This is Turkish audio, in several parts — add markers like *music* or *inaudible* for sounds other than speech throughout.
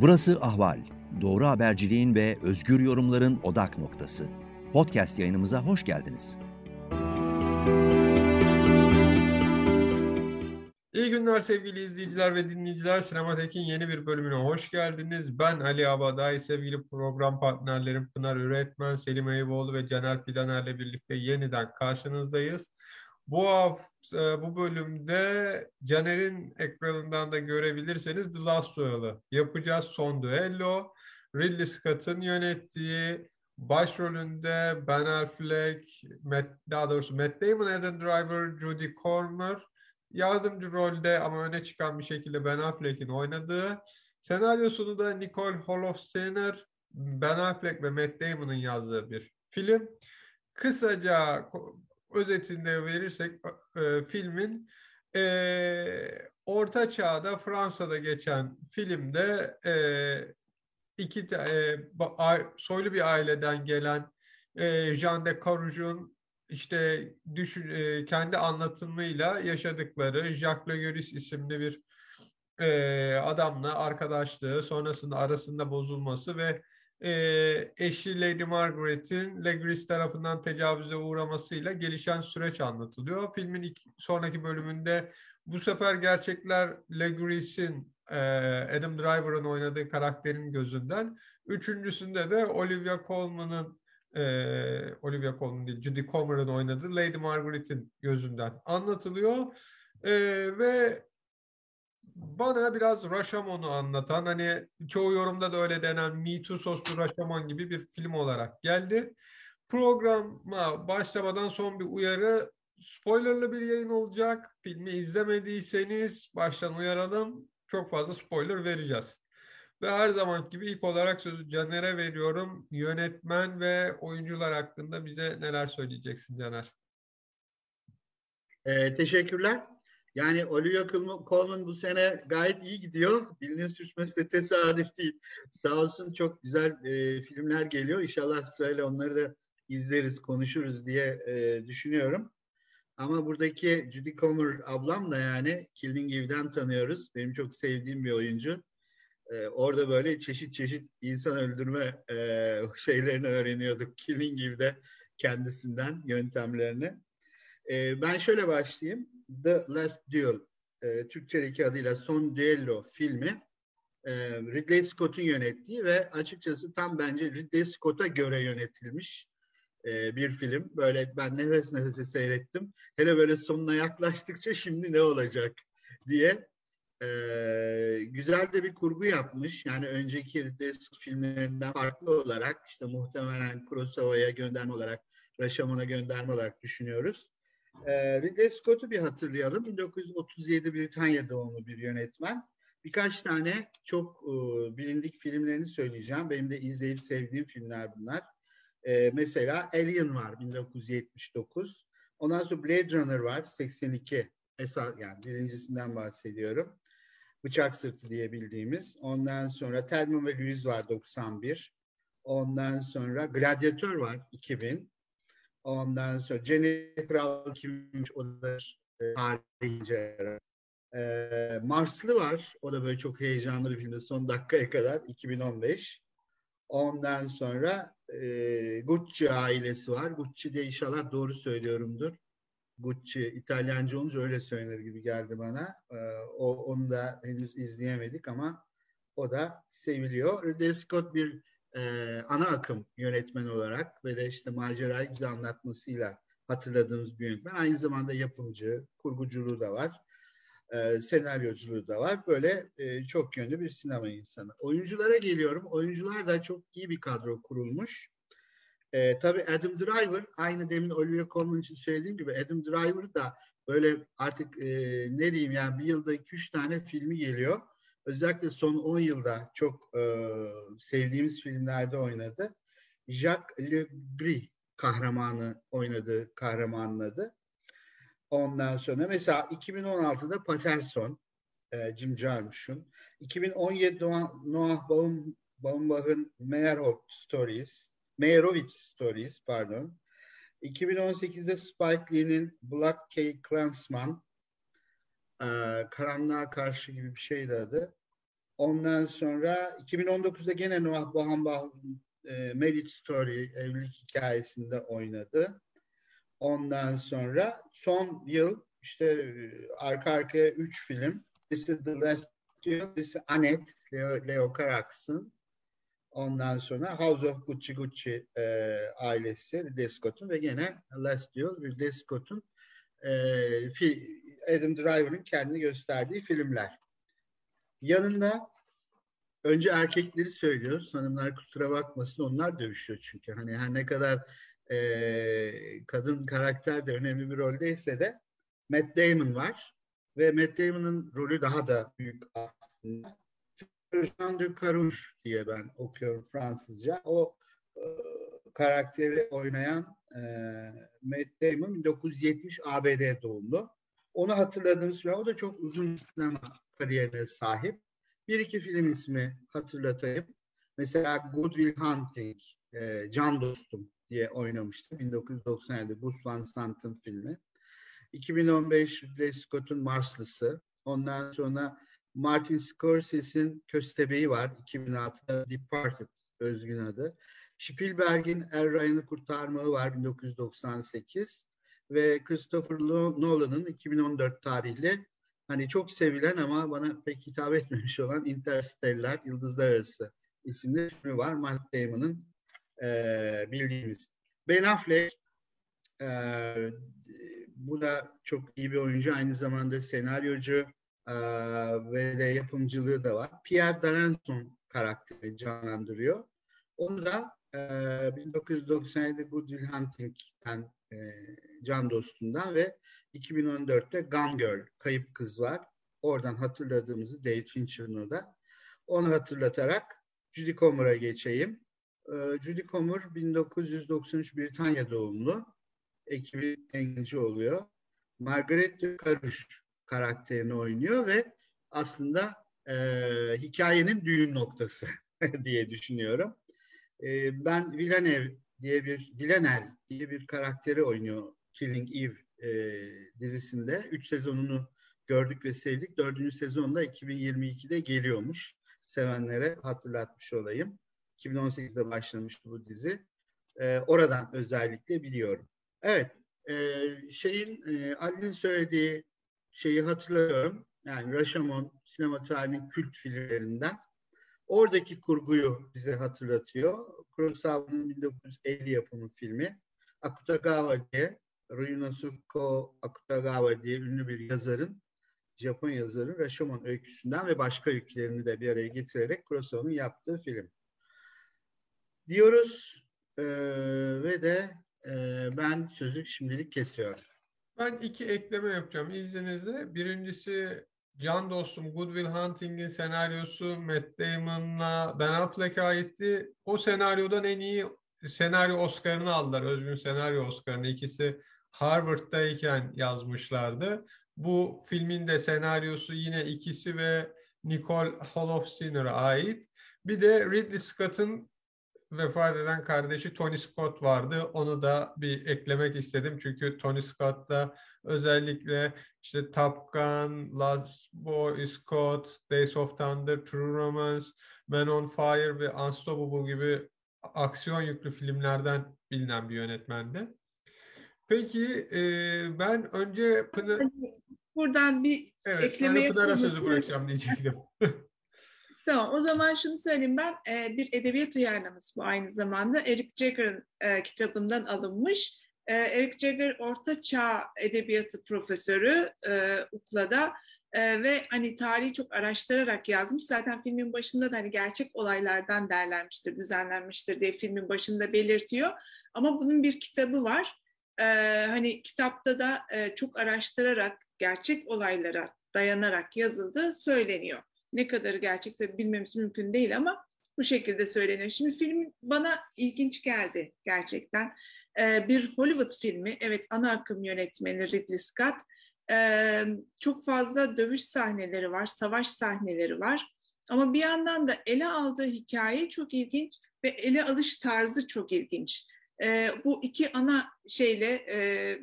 Burası Ahval. Doğru haberciliğin ve özgür yorumların odak noktası. Podcast yayınımıza hoş geldiniz. İyi günler sevgili izleyiciler ve dinleyiciler. Sinematek'in yeni bir bölümüne hoş geldiniz. Ben Ali Abaday, sevgili program partnerlerim Pınar Üretmen, Selim Eyüboğlu ve Caner Pilaner'le birlikte yeniden karşınızdayız. Bu hafta, bu bölümde Caner'in ekranından da görebilirseniz The Last Duel'ı yapacağız. Son düello. Ridley Scott'ın yönettiği başrolünde Ben Affleck, Matt, daha doğrusu Matt Damon, Adam Driver, Judy Comer, yardımcı rolde ama öne çıkan bir şekilde Ben Affleck'in oynadığı, senaryosunu da Nicole Holofcener, Ben Affleck ve Matt Damon'ın yazdığı bir film. Kısaca özetinde verirsek e, filmin e, Orta Çağ'da Fransa'da geçen filmde e, iki e, soylu bir aileden gelen e, Jean de Carouge'un işte düşün, e, kendi anlatımıyla yaşadıkları Jacques Le Goris isimli bir e, adamla arkadaşlığı sonrasında arasında bozulması ve e, eşi Lady Margaret'in Legris tarafından tecavüze uğramasıyla gelişen süreç anlatılıyor. Filmin ilk, sonraki bölümünde bu sefer gerçekler Legris'in e, Adam Driver'ın oynadığı karakterin gözünden. Üçüncüsünde de Olivia Colman'ın e, Olivia Colman değil, Judy Comer'ın oynadığı Lady Margaret'in gözünden anlatılıyor. E, ve bana biraz Rashomon'u anlatan hani çoğu yorumda da öyle denen Me Too soslu Rashomon gibi bir film olarak geldi. Programa başlamadan son bir uyarı spoilerlı bir yayın olacak. Filmi izlemediyseniz baştan uyaralım. Çok fazla spoiler vereceğiz. Ve her zaman gibi ilk olarak sözü Caner'e veriyorum. Yönetmen ve oyuncular hakkında bize neler söyleyeceksin Caner? Ee, teşekkürler. Yani Olivia Colman bu sene gayet iyi gidiyor. Dilinin sürçmesi de tesadüf değil. Sağ olsun çok güzel e, filmler geliyor. İnşallah sırayla onları da izleriz, konuşuruz diye e, düşünüyorum. Ama buradaki Judy Comer ablam da yani Killing Eve'den tanıyoruz. Benim çok sevdiğim bir oyuncu. E, orada böyle çeşit çeşit insan öldürme e, şeylerini öğreniyorduk. Killing Eve'de kendisinden yöntemlerini. E, ben şöyle başlayayım. The Last Duel, e, Türkçedeki adıyla Son Düello filmi e, Ridley Scott'un yönettiği ve açıkçası tam bence Ridley Scott'a göre yönetilmiş e, bir film. Böyle ben nefes nefese seyrettim. Hele böyle sonuna yaklaştıkça şimdi ne olacak diye e, güzel de bir kurgu yapmış. Yani önceki Ridley Scott filmlerinden farklı olarak işte muhtemelen Kurosawa'ya gönderme olarak, Rashomon'a gönderme olarak düşünüyoruz. E, Ridley Scott'u bir hatırlayalım. 1937 Britanya doğumlu bir yönetmen. Birkaç tane çok e, bilindik filmlerini söyleyeceğim. Benim de izleyip sevdiğim filmler bunlar. E, mesela Alien var 1979. Ondan sonra Blade Runner var 82. Esas yani birincisinden bahsediyorum. Bıçak Sırtı diye bildiğimiz. Ondan sonra Thelma ve Louise var 91. Ondan sonra Gladiator var 2000. Ondan sonra Jennifer Kral kimmiş o da e, tarihince. E, Marslı var. O da böyle çok heyecanlı bir filmde son dakikaya kadar 2015. Ondan sonra e, Gucci ailesi var. Gucci de inşallah doğru söylüyorumdur. Gucci İtalyanca olunca öyle söylenir gibi geldi bana. E, o onu da henüz izleyemedik ama o da seviliyor. Ridley Scott bir e, ana akım yönetmen olarak ve de işte macerayı güzel anlatmasıyla hatırladığımız bir yönetmen. Aynı zamanda yapımcı, kurguculuğu da var. E, senaryoculuğu da var. Böyle e, çok yönlü bir sinema insanı. Oyunculara geliyorum. Oyuncular da çok iyi bir kadro kurulmuş. E, tabii Adam Driver, aynı demin Olivia Colman için söylediğim gibi Adam Driver da böyle artık e, ne diyeyim yani bir yılda iki üç tane filmi geliyor özellikle son 10 yılda çok e, sevdiğimiz filmlerde oynadı. Jacques Le Gris kahramanı oynadı, kahramanın adı. Ondan sonra mesela 2016'da Patterson, e, Jim Jarmusch'un. 2017'de Noah Baum, Baumbach'ın Meyerhold Stories, Meyerowitz Stories pardon. 2018'de Spike Lee'nin Black K. Klansman, e, Karanlığa Karşı gibi bir şeydi adı. Ondan sonra 2019'da gene Noah Baumbach'ın e, Marriage Story, evlilik hikayesinde oynadı. Ondan sonra son yıl işte e, arka arkaya üç film. Birisi The Last Duel, birisi Annette, Leo, Leo Carax'ın. Ondan sonra House of Gucci Gucci e, ailesi Ridley Scott'un ve gene Last Duel Ridley Scott'un e, Adam Driver'ın kendini gösterdiği filmler. Yanında önce erkekleri söylüyoruz. Hanımlar kusura bakmasın onlar dövüşüyor çünkü. Hani her ne kadar e, kadın karakter de önemli bir roldeyse de Matt Damon var. Ve Matt Damon'ın rolü daha da büyük aslında. Jean Carouge diye ben okuyorum Fransızca. O e, karakteri oynayan e, Matt Damon 1970 ABD doğumlu. Onu hatırladığınız ve o da çok uzun sinema kariyerine sahip. Bir iki film ismi hatırlatayım. Mesela Good Will Hunting, e, Can Dostum diye oynamıştı. 1997 Gus Van Sant'ın filmi. 2015 Ridley Scott'un Marslısı. Ondan sonra Martin Scorsese'in Köstebeği var. 2006'da Departed özgün adı. Spielberg'in Er Ryan'ı Kurtarmağı var 1998 ve Christopher Nolan'ın 2014 tarihli hani çok sevilen ama bana pek hitap etmemiş olan Interstellar Yıldızlar Arası isimli filmi var. Matt Damon'ın e, bildiğimiz. Ben Affleck e, bu da çok iyi bir oyuncu. Aynı zamanda senaryocu e, ve de yapımcılığı da var. Pierre Darenson karakteri canlandırıyor. Onu da e, 1997 Good Will Hunting'den e, Can Dostum'dan ve 2014'te Gone Girl, Kayıp Kız var. Oradan hatırladığımızı David Fincher'ın da. Onu hatırlatarak Judy Comer'a geçeyim. Ee, Judy Comer 1993 Britanya doğumlu. Ekibi İngilizce oluyor. Margaret Carouge karakterini oynuyor ve aslında e, hikayenin düğün noktası *laughs* diye düşünüyorum. E, ben Villeneuve diye bir Villeneuve diye bir karakteri oynuyor Killing Eve e, dizisinde. Üç sezonunu gördük ve sevdik. Dördüncü sezonda 2022'de geliyormuş. Sevenlere hatırlatmış olayım. 2018'de başlamıştı bu dizi. E, oradan özellikle biliyorum. Evet, e, şeyin e, Ali'nin söylediği şeyi hatırlıyorum. Yani Rashomon sinema tarihinin kült filmlerinden. Oradaki kurguyu bize hatırlatıyor. Kurosawa'nın 1950 yapımı filmi. Akutagawa diye Ryunosuke Akutagawa diye ünlü bir yazarın, Japon yazarın Rashomon öyküsünden ve başka öykülerini de bir araya getirerek Kurosawa'nın yaptığı film. Diyoruz e, ve de e, ben sözü şimdilik kesiyorum. Ben iki ekleme yapacağım izninizle. Birincisi Can Dostum Good Will Hunting'in senaryosu Matt Damon'la Ben Affleck'e aitti. O senaryodan en iyi senaryo Oscar'ını aldılar. Özgün senaryo Oscar'ını. İkisi Harvard'dayken yazmışlardı. Bu filmin de senaryosu yine ikisi ve Nicole Holofcener'a ait. Bir de Ridley Scott'ın vefat eden kardeşi Tony Scott vardı. Onu da bir eklemek istedim. Çünkü Tony Scott da özellikle işte Top Gun, Last Boy Scott, Days of Thunder, True Romance, Man on Fire ve Unstoppable gibi aksiyon yüklü filmlerden bilinen bir yönetmendi. Peki e, ben önce Pınar... Buradan bir evet, ekleme Pınar'a sözü bırakacağım diyecektim. *laughs* Tamam o zaman şunu söyleyeyim ben e, bir edebiyat uyarlaması bu aynı zamanda Eric Jagger'ın e, kitabından alınmış. E, Eric Jagger Orta Çağ Edebiyatı profesörü e, UKLA'da e, ve hani tarihi çok araştırarak yazmış. Zaten filmin başında da hani gerçek olaylardan derlenmiştir, düzenlenmiştir diye filmin başında belirtiyor. Ama bunun bir kitabı var. E, hani kitapta da e, çok araştırarak gerçek olaylara dayanarak yazıldığı söyleniyor. Ne kadarı gerçekte bilmemiz mümkün değil ama bu şekilde söyleniyor. Şimdi film bana ilginç geldi gerçekten. Ee, bir Hollywood filmi, evet ana akım yönetmeni Ridley Scott. Ee, çok fazla dövüş sahneleri var, savaş sahneleri var. Ama bir yandan da ele aldığı hikaye çok ilginç ve ele alış tarzı çok ilginç. Ee, bu iki ana şeyle, e,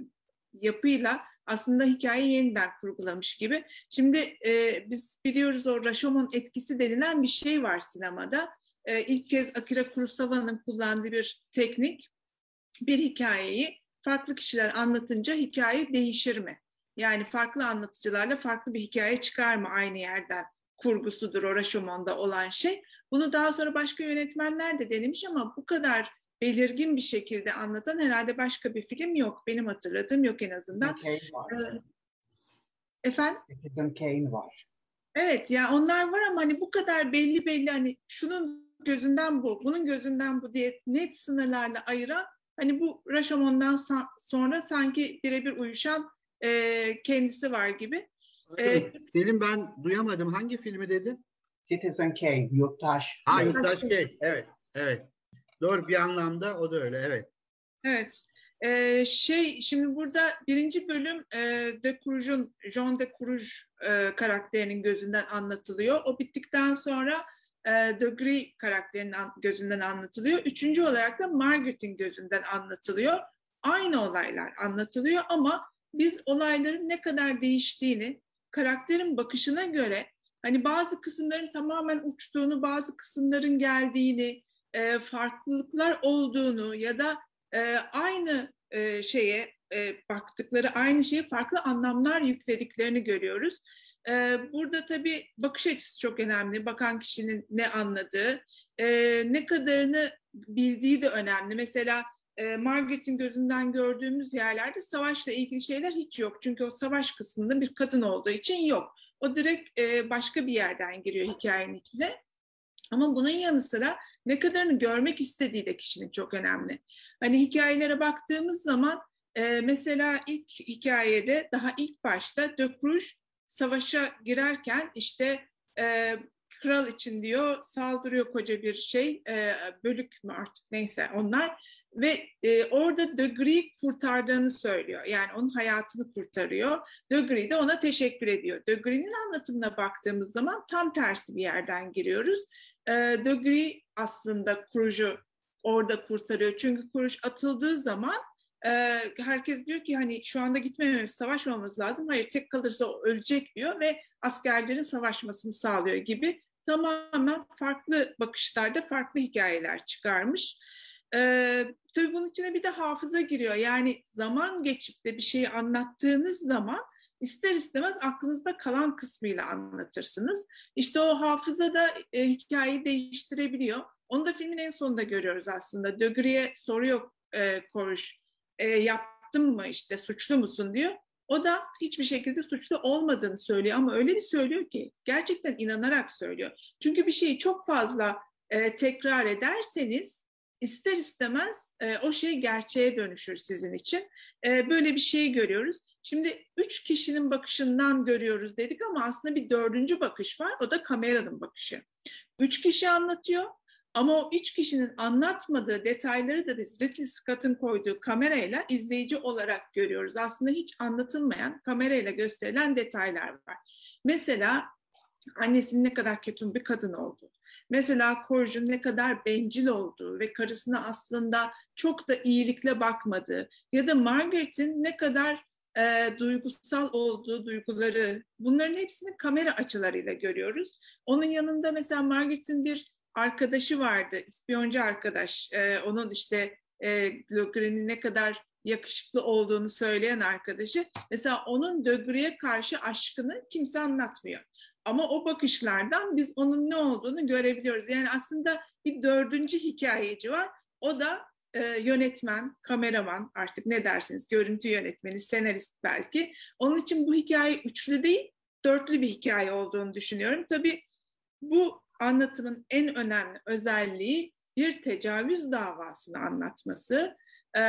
yapıyla aslında hikayeyi yeniden kurgulamış gibi. Şimdi e, biz biliyoruz o Rashomon etkisi denilen bir şey var sinemada. E, ilk kez Akira Kurosawa'nın kullandığı bir teknik. Bir hikayeyi farklı kişiler anlatınca hikaye değişir mi? Yani farklı anlatıcılarla farklı bir hikaye çıkar mı aynı yerden? Kurgusudur o Rashomon'da olan şey. Bunu daha sonra başka yönetmenler de denemiş ama bu kadar belirgin bir şekilde anlatan herhalde başka bir film yok. Benim hatırladığım yok en azından. Kane var. Ee, efendim? Citizen Kane var. Evet ya onlar var ama hani bu kadar belli belli hani şunun gözünden bu, bunun gözünden bu diye net sınırlarla ayıran hani bu Rashomon'dan sa- sonra sanki birebir uyuşan e, kendisi var gibi. Evet. Selim ben duyamadım. Hangi filmi dedin? Citizen Kane, Yurttaş. Ha. Yurttaş Kane. Evet. Evet. Doğru bir anlamda o da öyle. Evet. Evet. Ee, şey şimdi burada birinci bölüm e, De Cruz'un Jean De Cruz e, karakterinin gözünden anlatılıyor. O bittikten sonra e, De Gris karakterinin an- gözünden anlatılıyor. Üçüncü olarak da Margaret'in gözünden anlatılıyor. Aynı olaylar anlatılıyor ama biz olayların ne kadar değiştiğini karakterin bakışına göre hani bazı kısımların tamamen uçtuğunu, bazı kısımların geldiğini, e, farklılıklar olduğunu ya da e, aynı e, şeye e, baktıkları aynı şeye farklı anlamlar yüklediklerini görüyoruz. E, burada tabii bakış açısı çok önemli. Bakan kişinin ne anladığı, e, ne kadarını bildiği de önemli. Mesela e, Margaret'in gözünden gördüğümüz yerlerde savaşla ilgili şeyler hiç yok. Çünkü o savaş kısmında bir kadın olduğu için yok. O direkt e, başka bir yerden giriyor hikayenin içine. Ama bunun yanı sıra ne kadarını görmek istediği de kişinin çok önemli. Hani hikayelere baktığımız zaman e, mesela ilk hikayede daha ilk başta De Cruz savaşa girerken işte e, kral için diyor saldırıyor koca bir şey e, bölük mü artık neyse onlar ve e, orada De kurtardığını söylüyor. Yani onun hayatını kurtarıyor. De de ona teşekkür ediyor. De anlatımına baktığımız zaman tam tersi bir yerden giriyoruz. E, De aslında Cruz'u orada kurtarıyor. Çünkü Cruz atıldığı zaman e, herkes diyor ki hani şu anda gitmememiz, savaşmamız lazım. Hayır tek kalırsa ölecek diyor ve askerlerin savaşmasını sağlıyor gibi tamamen farklı bakışlarda farklı hikayeler çıkarmış. Ee, tabii bunun içine bir de hafıza giriyor. Yani zaman geçip de bir şeyi anlattığınız zaman ister istemez aklınızda kalan kısmıyla anlatırsınız. İşte o hafıza da e, hikayeyi değiştirebiliyor. Onu da filmin en sonunda görüyoruz aslında. Dögri'ye soruyor e, Koruş, e, yaptın mı işte suçlu musun diyor. O da hiçbir şekilde suçlu olmadığını söylüyor ama öyle bir söylüyor ki gerçekten inanarak söylüyor. Çünkü bir şeyi çok fazla e, tekrar ederseniz ister istemez e, o şey gerçeğe dönüşür sizin için. E, böyle bir şeyi görüyoruz. Şimdi üç kişinin bakışından görüyoruz dedik ama aslında bir dördüncü bakış var. O da kameranın bakışı. Üç kişi anlatıyor ama o üç kişinin anlatmadığı detayları da biz Ridley Scott'ın koyduğu kamerayla izleyici olarak görüyoruz. Aslında hiç anlatılmayan kamerayla gösterilen detaylar var. Mesela annesinin ne kadar ketum bir kadın olduğu. Mesela Korjun ne kadar bencil olduğu ve karısına aslında çok da iyilikle bakmadığı ya da Margaret'in ne kadar e, duygusal olduğu duyguları bunların hepsini kamera açılarıyla görüyoruz. Onun yanında mesela Margaret'in bir arkadaşı vardı, ispiyoncu arkadaş. E, onun işte e, Logren'in ne kadar yakışıklı olduğunu söyleyen arkadaşı. Mesela onun Dögri'ye karşı aşkını kimse anlatmıyor. Ama o bakışlardan biz onun ne olduğunu görebiliyoruz. Yani aslında bir dördüncü hikayeci var. O da e, yönetmen, kameraman artık ne dersiniz, görüntü yönetmeni, senarist belki. Onun için bu hikaye üçlü değil, dörtlü bir hikaye olduğunu düşünüyorum. Tabii bu anlatımın en önemli özelliği bir tecavüz davasını anlatması e,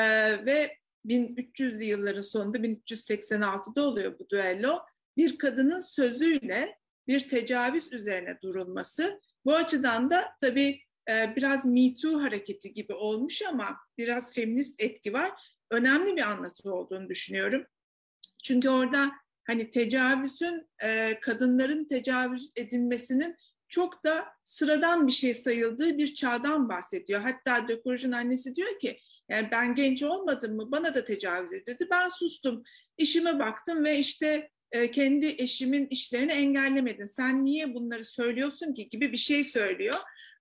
ve 1300'lü yılların sonunda 1386'da oluyor bu düello. Bir kadının sözüyle bir tecavüz üzerine durulması. Bu açıdan da tabii biraz Me Too hareketi gibi olmuş ama biraz feminist etki var. Önemli bir anlatı olduğunu düşünüyorum. Çünkü orada hani tecavüzün, e, kadınların tecavüz edilmesinin çok da sıradan bir şey sayıldığı bir çağdan bahsediyor. Hatta Dökurj'un annesi diyor ki Yani ben genç olmadım mı bana da tecavüz edildi. Ben sustum. İşime baktım ve işte e, kendi eşimin işlerini engellemedin. Sen niye bunları söylüyorsun ki gibi bir şey söylüyor.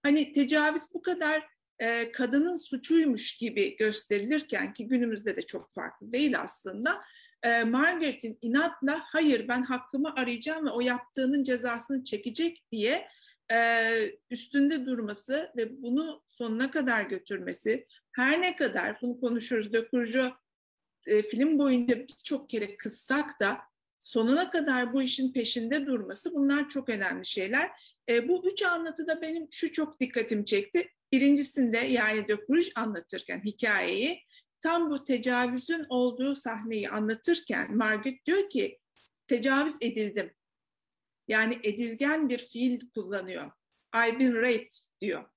Hani tecavüz bu kadar e, kadının suçuymuş gibi gösterilirken ki günümüzde de çok farklı değil aslında. E, Margaret'in inatla hayır ben hakkımı arayacağım ve o yaptığının cezasını çekecek diye e, üstünde durması ve bunu sonuna kadar götürmesi her ne kadar bunu konuşuruz De e, film boyunca birçok kere kıssak da sonuna kadar bu işin peşinde durması bunlar çok önemli şeyler. E, bu üç anlatıda benim şu çok dikkatimi çekti. Birincisinde yani De anlatırken hikayeyi tam bu tecavüzün olduğu sahneyi anlatırken Margaret diyor ki tecavüz edildim. Yani edilgen bir fiil kullanıyor. I've been raped diyor.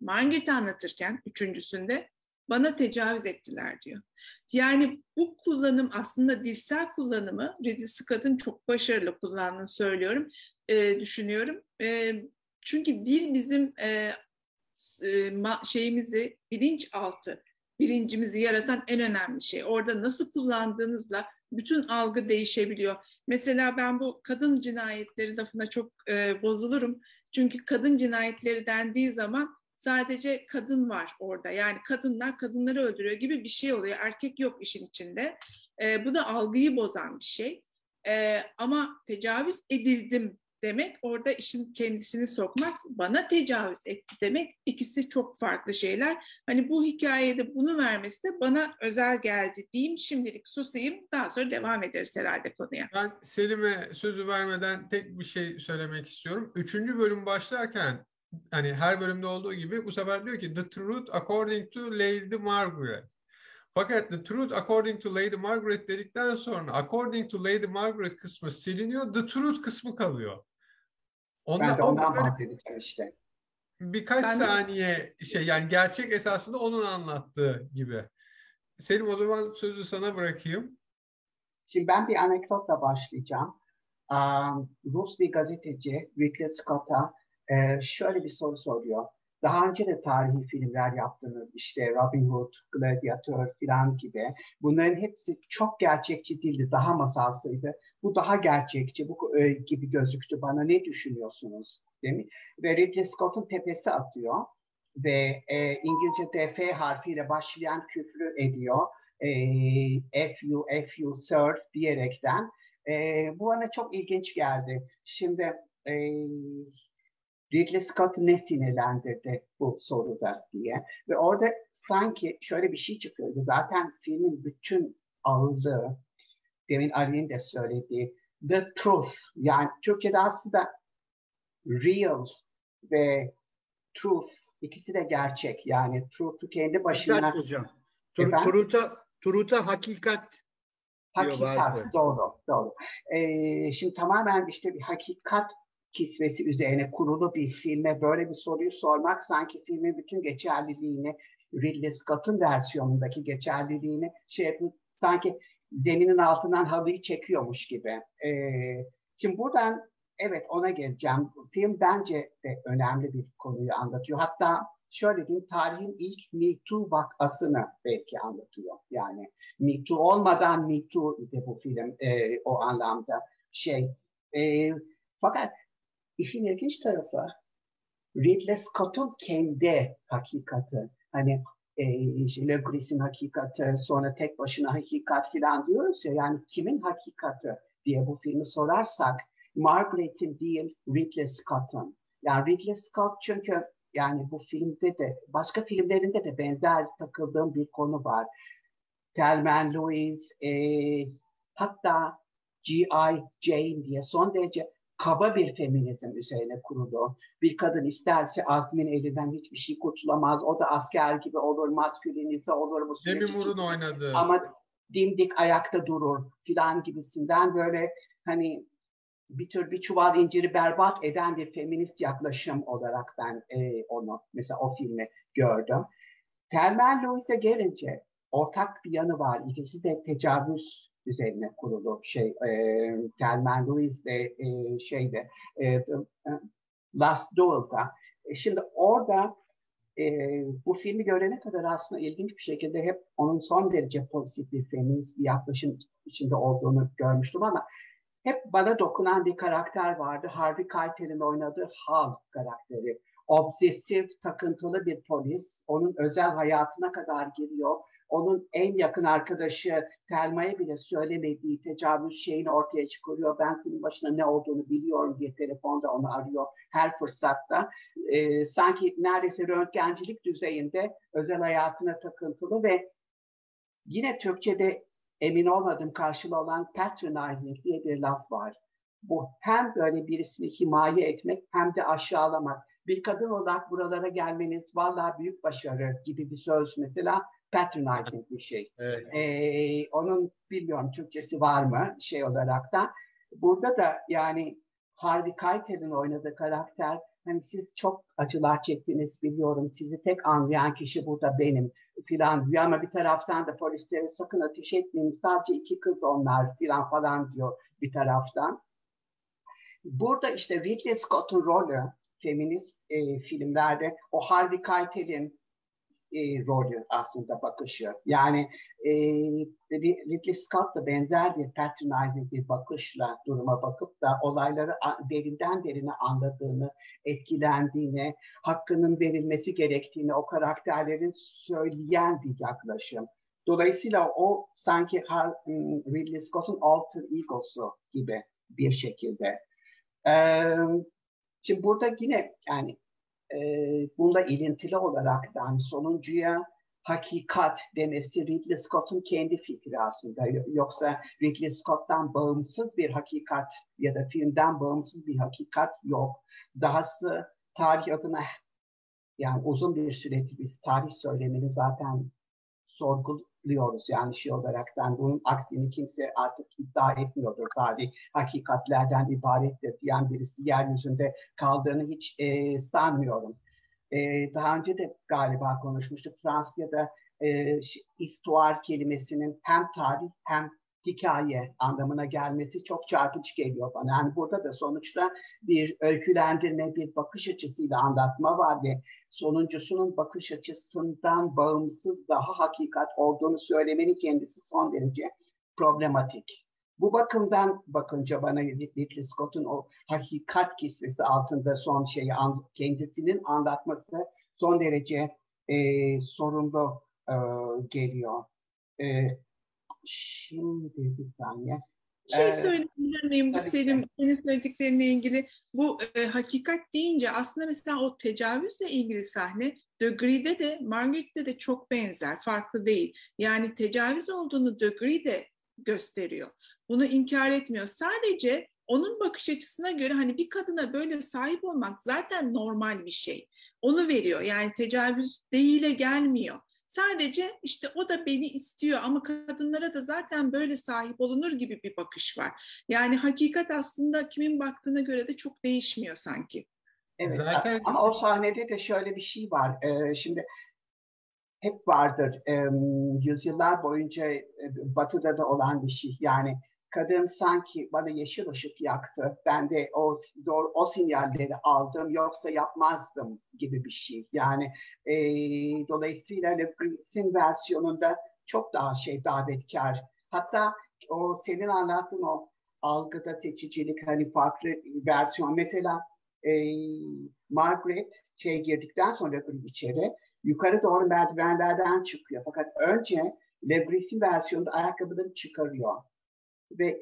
Margaret anlatırken üçüncüsünde bana tecavüz ettiler diyor. Yani bu kullanım aslında dilsel kullanımı Ridley Scott'ın çok başarılı kullandığını söylüyorum, e, düşünüyorum. E, çünkü dil bizim e, e, şeyimizi, bilinçaltı, bilincimizi yaratan en önemli şey. Orada nasıl kullandığınızla bütün algı değişebiliyor. Mesela ben bu kadın cinayetleri lafına çok e, bozulurum. Çünkü kadın cinayetleri dendiği zaman sadece kadın var orada. Yani kadınlar kadınları öldürüyor gibi bir şey oluyor. Erkek yok işin içinde. E, bu da algıyı bozan bir şey. E, ama tecavüz edildim demek orada işin kendisini sokmak, bana tecavüz etti demek ikisi çok farklı şeyler. Hani bu hikayede bunu vermesi de bana özel geldi diyeyim. Şimdilik susayım daha sonra devam ederiz herhalde konuya. Ben Selim'e sözü vermeden tek bir şey söylemek istiyorum. Üçüncü bölüm başlarken hani her bölümde olduğu gibi bu sefer diyor ki The Truth According to Lady Margaret. Fakat The Truth According to Lady Margaret dedikten sonra According to Lady Margaret kısmı siliniyor, The Truth kısmı kalıyor. Onda, ben de ondan bahsedeceğim işte. Birkaç ben saniye de... şey yani gerçek esasında onun anlattığı gibi. Selim o zaman sözü sana bırakayım. Şimdi ben bir anekdotla başlayacağım. Um, Rus bir gazeteci Ridley Scott'a e, şöyle bir soru soruyor. Daha önce de tarihi filmler yaptınız. İşte Robin Hood, Gladiator falan gibi. Bunların hepsi çok gerçekçi değildi. Daha masalsıydı. Bu daha gerçekçi bu e, gibi gözüktü bana. Ne düşünüyorsunuz? Değil mi? Ve Ridley Scott'un tepesi atıyor. Ve e, İngilizce F harfiyle başlayan küfrü ediyor. E, F you, F you, sir diyerekten. E, bu bana çok ilginç geldi. Şimdi e, Ridley Scott ne sinirlendirdi bu soruda diye. Ve orada sanki şöyle bir şey çıkıyordu. Zaten filmin bütün ağırlığı, demin Ali'nin de söylediği, the truth. Yani Türkçe'de aslında real ve truth ikisi de gerçek. Yani truth'u kendi başına... Hakikat hocam. Truth'a, truth'a hakikat Hakikat, doğru, doğru. Ee, şimdi tamamen işte bir hakikat kisvesi üzerine kurulu bir filme böyle bir soruyu sormak sanki filmin bütün geçerliliğini Ridley Scott'ın versiyonundaki geçerliliğini şey yapıp sanki zeminin altından halıyı çekiyormuş gibi. Ee, şimdi buradan evet ona geleceğim. Film bence de önemli bir konuyu anlatıyor. Hatta şöyle diyeyim tarihin ilk Me Too vakasını belki anlatıyor. Yani Me Too olmadan Me Too idi bu film e, o anlamda şey. E, fakat İşin ilginç tarafı Ridley Scott'un kendi hakikati. Hani e, işte Le Gris'in hakikati, sonra tek başına hakikat filan diyoruz ya. Yani kimin hakikati diye bu filmi sorarsak Margaret'in değil Ridley Scott'un. Yani Ridley Scott çünkü yani bu filmde de başka filmlerinde de benzer takıldığım bir konu var. Thelma Louise, e, hatta G.I. Jane diye son derece kaba bir feminizm üzerine kurulu. Bir kadın isterse Azmin elinden hiçbir şey kurtulamaz. O da asker gibi olur, maskülinize olur. Bu Demi Moore'un oynadığı. Ama dimdik ayakta durur filan gibisinden böyle hani bir tür bir çuval inciri berbat eden bir feminist yaklaşım olarak ben e, onu mesela o filmi gördüm. Thelma Lewis'e gelince ortak bir yanı var. İkisi de tecavüz üzerine kurulu şey e, Thelma Louise de e, şeyde e, Last Duel'da. E, şimdi orada e, bu filmi görene kadar aslında ilginç bir şekilde hep onun son derece pozitif bir feminist bir yaklaşım içinde olduğunu görmüştüm ama hep bana dokunan bir karakter vardı. Harvey Keitel'in oynadığı Hal karakteri. Obsesif, takıntılı bir polis. Onun özel hayatına kadar giriyor. Onun en yakın arkadaşı Telma'ya bile söylemediği tecavüz şeyini ortaya çıkarıyor. Ben senin başına ne olduğunu biliyorum diye telefonda onu arıyor her fırsatta. Ee, sanki neredeyse röntgencilik düzeyinde özel hayatına takıntılı ve yine Türkçe'de emin olmadım karşılığı olan patronizing diye bir laf var. Bu hem böyle birisini himaye etmek hem de aşağılamak. Bir kadın olarak buralara gelmeniz vallahi büyük başarı gibi bir söz mesela patronizing bir şey. Evet. Ee, onun bilmiyorum Türkçesi var mı şey olarak da. Burada da yani Harvey Keitel'in oynadığı karakter hani siz çok acılar çektiniz biliyorum sizi tek anlayan kişi burada benim filan diyor ama bir taraftan da polislere sakın ateş etmeyin sadece iki kız onlar filan falan diyor bir taraftan. Burada işte Ridley Scott'un rolü feminist e, filmlerde o Harvey Keitel'in e, rolü aslında bakışı. Yani e, Ridley Scott da benzer bir patronizing bir bakışla duruma bakıp da olayları derinden derine anladığını, etkilendiğini, hakkının verilmesi gerektiğini o karakterlerin söyleyen bir yaklaşım. Dolayısıyla o sanki Ridley Scott'un alter egosu gibi bir şekilde. Ee, şimdi burada yine yani e, bununla ilintili olarak yani sonuncuya hakikat demesi Ridley Scott'un kendi fikri aslında. Yoksa Ridley Scott'tan bağımsız bir hakikat ya da filmden bağımsız bir hakikat yok. Dahası tarih adına yani uzun bir süredir biz tarih söylemini zaten sorguluyoruz yani şey olaraktan bunun aksini kimse artık iddia etmiyordur. Tarih hakikatlerden ibarettir diyen birisi yeryüzünde kaldığını hiç e, sanmıyorum. E, daha önce de galiba konuşmuştuk. Fransızca'da e, istuar kelimesinin hem tarih hem hikaye anlamına gelmesi çok çarpıcı geliyor bana. Yani burada da sonuçta bir öykülendirme, bir bakış açısıyla anlatma var ve sonuncusunun bakış açısından bağımsız daha hakikat olduğunu söylemenin kendisi son derece problematik. Bu bakımdan bakınca bana Ridley Scott'un o hakikat kisvesi altında son şeyi kendisinin anlatması son derece e, sorunlu e, geliyor. E, Şimdi bir saniye. Bir şey söyleyebilir miyim bu Selim? Senin söylediklerine ilgili. Bu e, hakikat deyince aslında mesela o tecavüzle ilgili sahne Degree'de de Margaret'te de çok benzer, farklı değil. Yani tecavüz olduğunu Degree de gösteriyor. Bunu inkar etmiyor. Sadece onun bakış açısına göre hani bir kadına böyle sahip olmak zaten normal bir şey. Onu veriyor. Yani tecavüz değile gelmiyor. Sadece işte o da beni istiyor ama kadınlara da zaten böyle sahip olunur gibi bir bakış var. Yani hakikat aslında kimin baktığına göre de çok değişmiyor sanki. Evet zaten... ama o sahnede de şöyle bir şey var. Ee, şimdi hep vardır e, yüzyıllar boyunca e, batıda da olan bir şey. Yani kadın sanki bana yeşil ışık yaktı. Ben de o doğru, o sinyalleri aldım yoksa yapmazdım gibi bir şey. Yani e, dolayısıyla Le Gris'in versiyonunda çok daha şey davetkar. Hatta o senin anlattığın o algıda seçicilik hani farklı versiyon. Mesela e, Margaret şey girdikten sonra içeri yukarı doğru merdivenlerden çıkıyor. Fakat önce Le Gris'in versiyonunda ayakkabıları çıkarıyor ve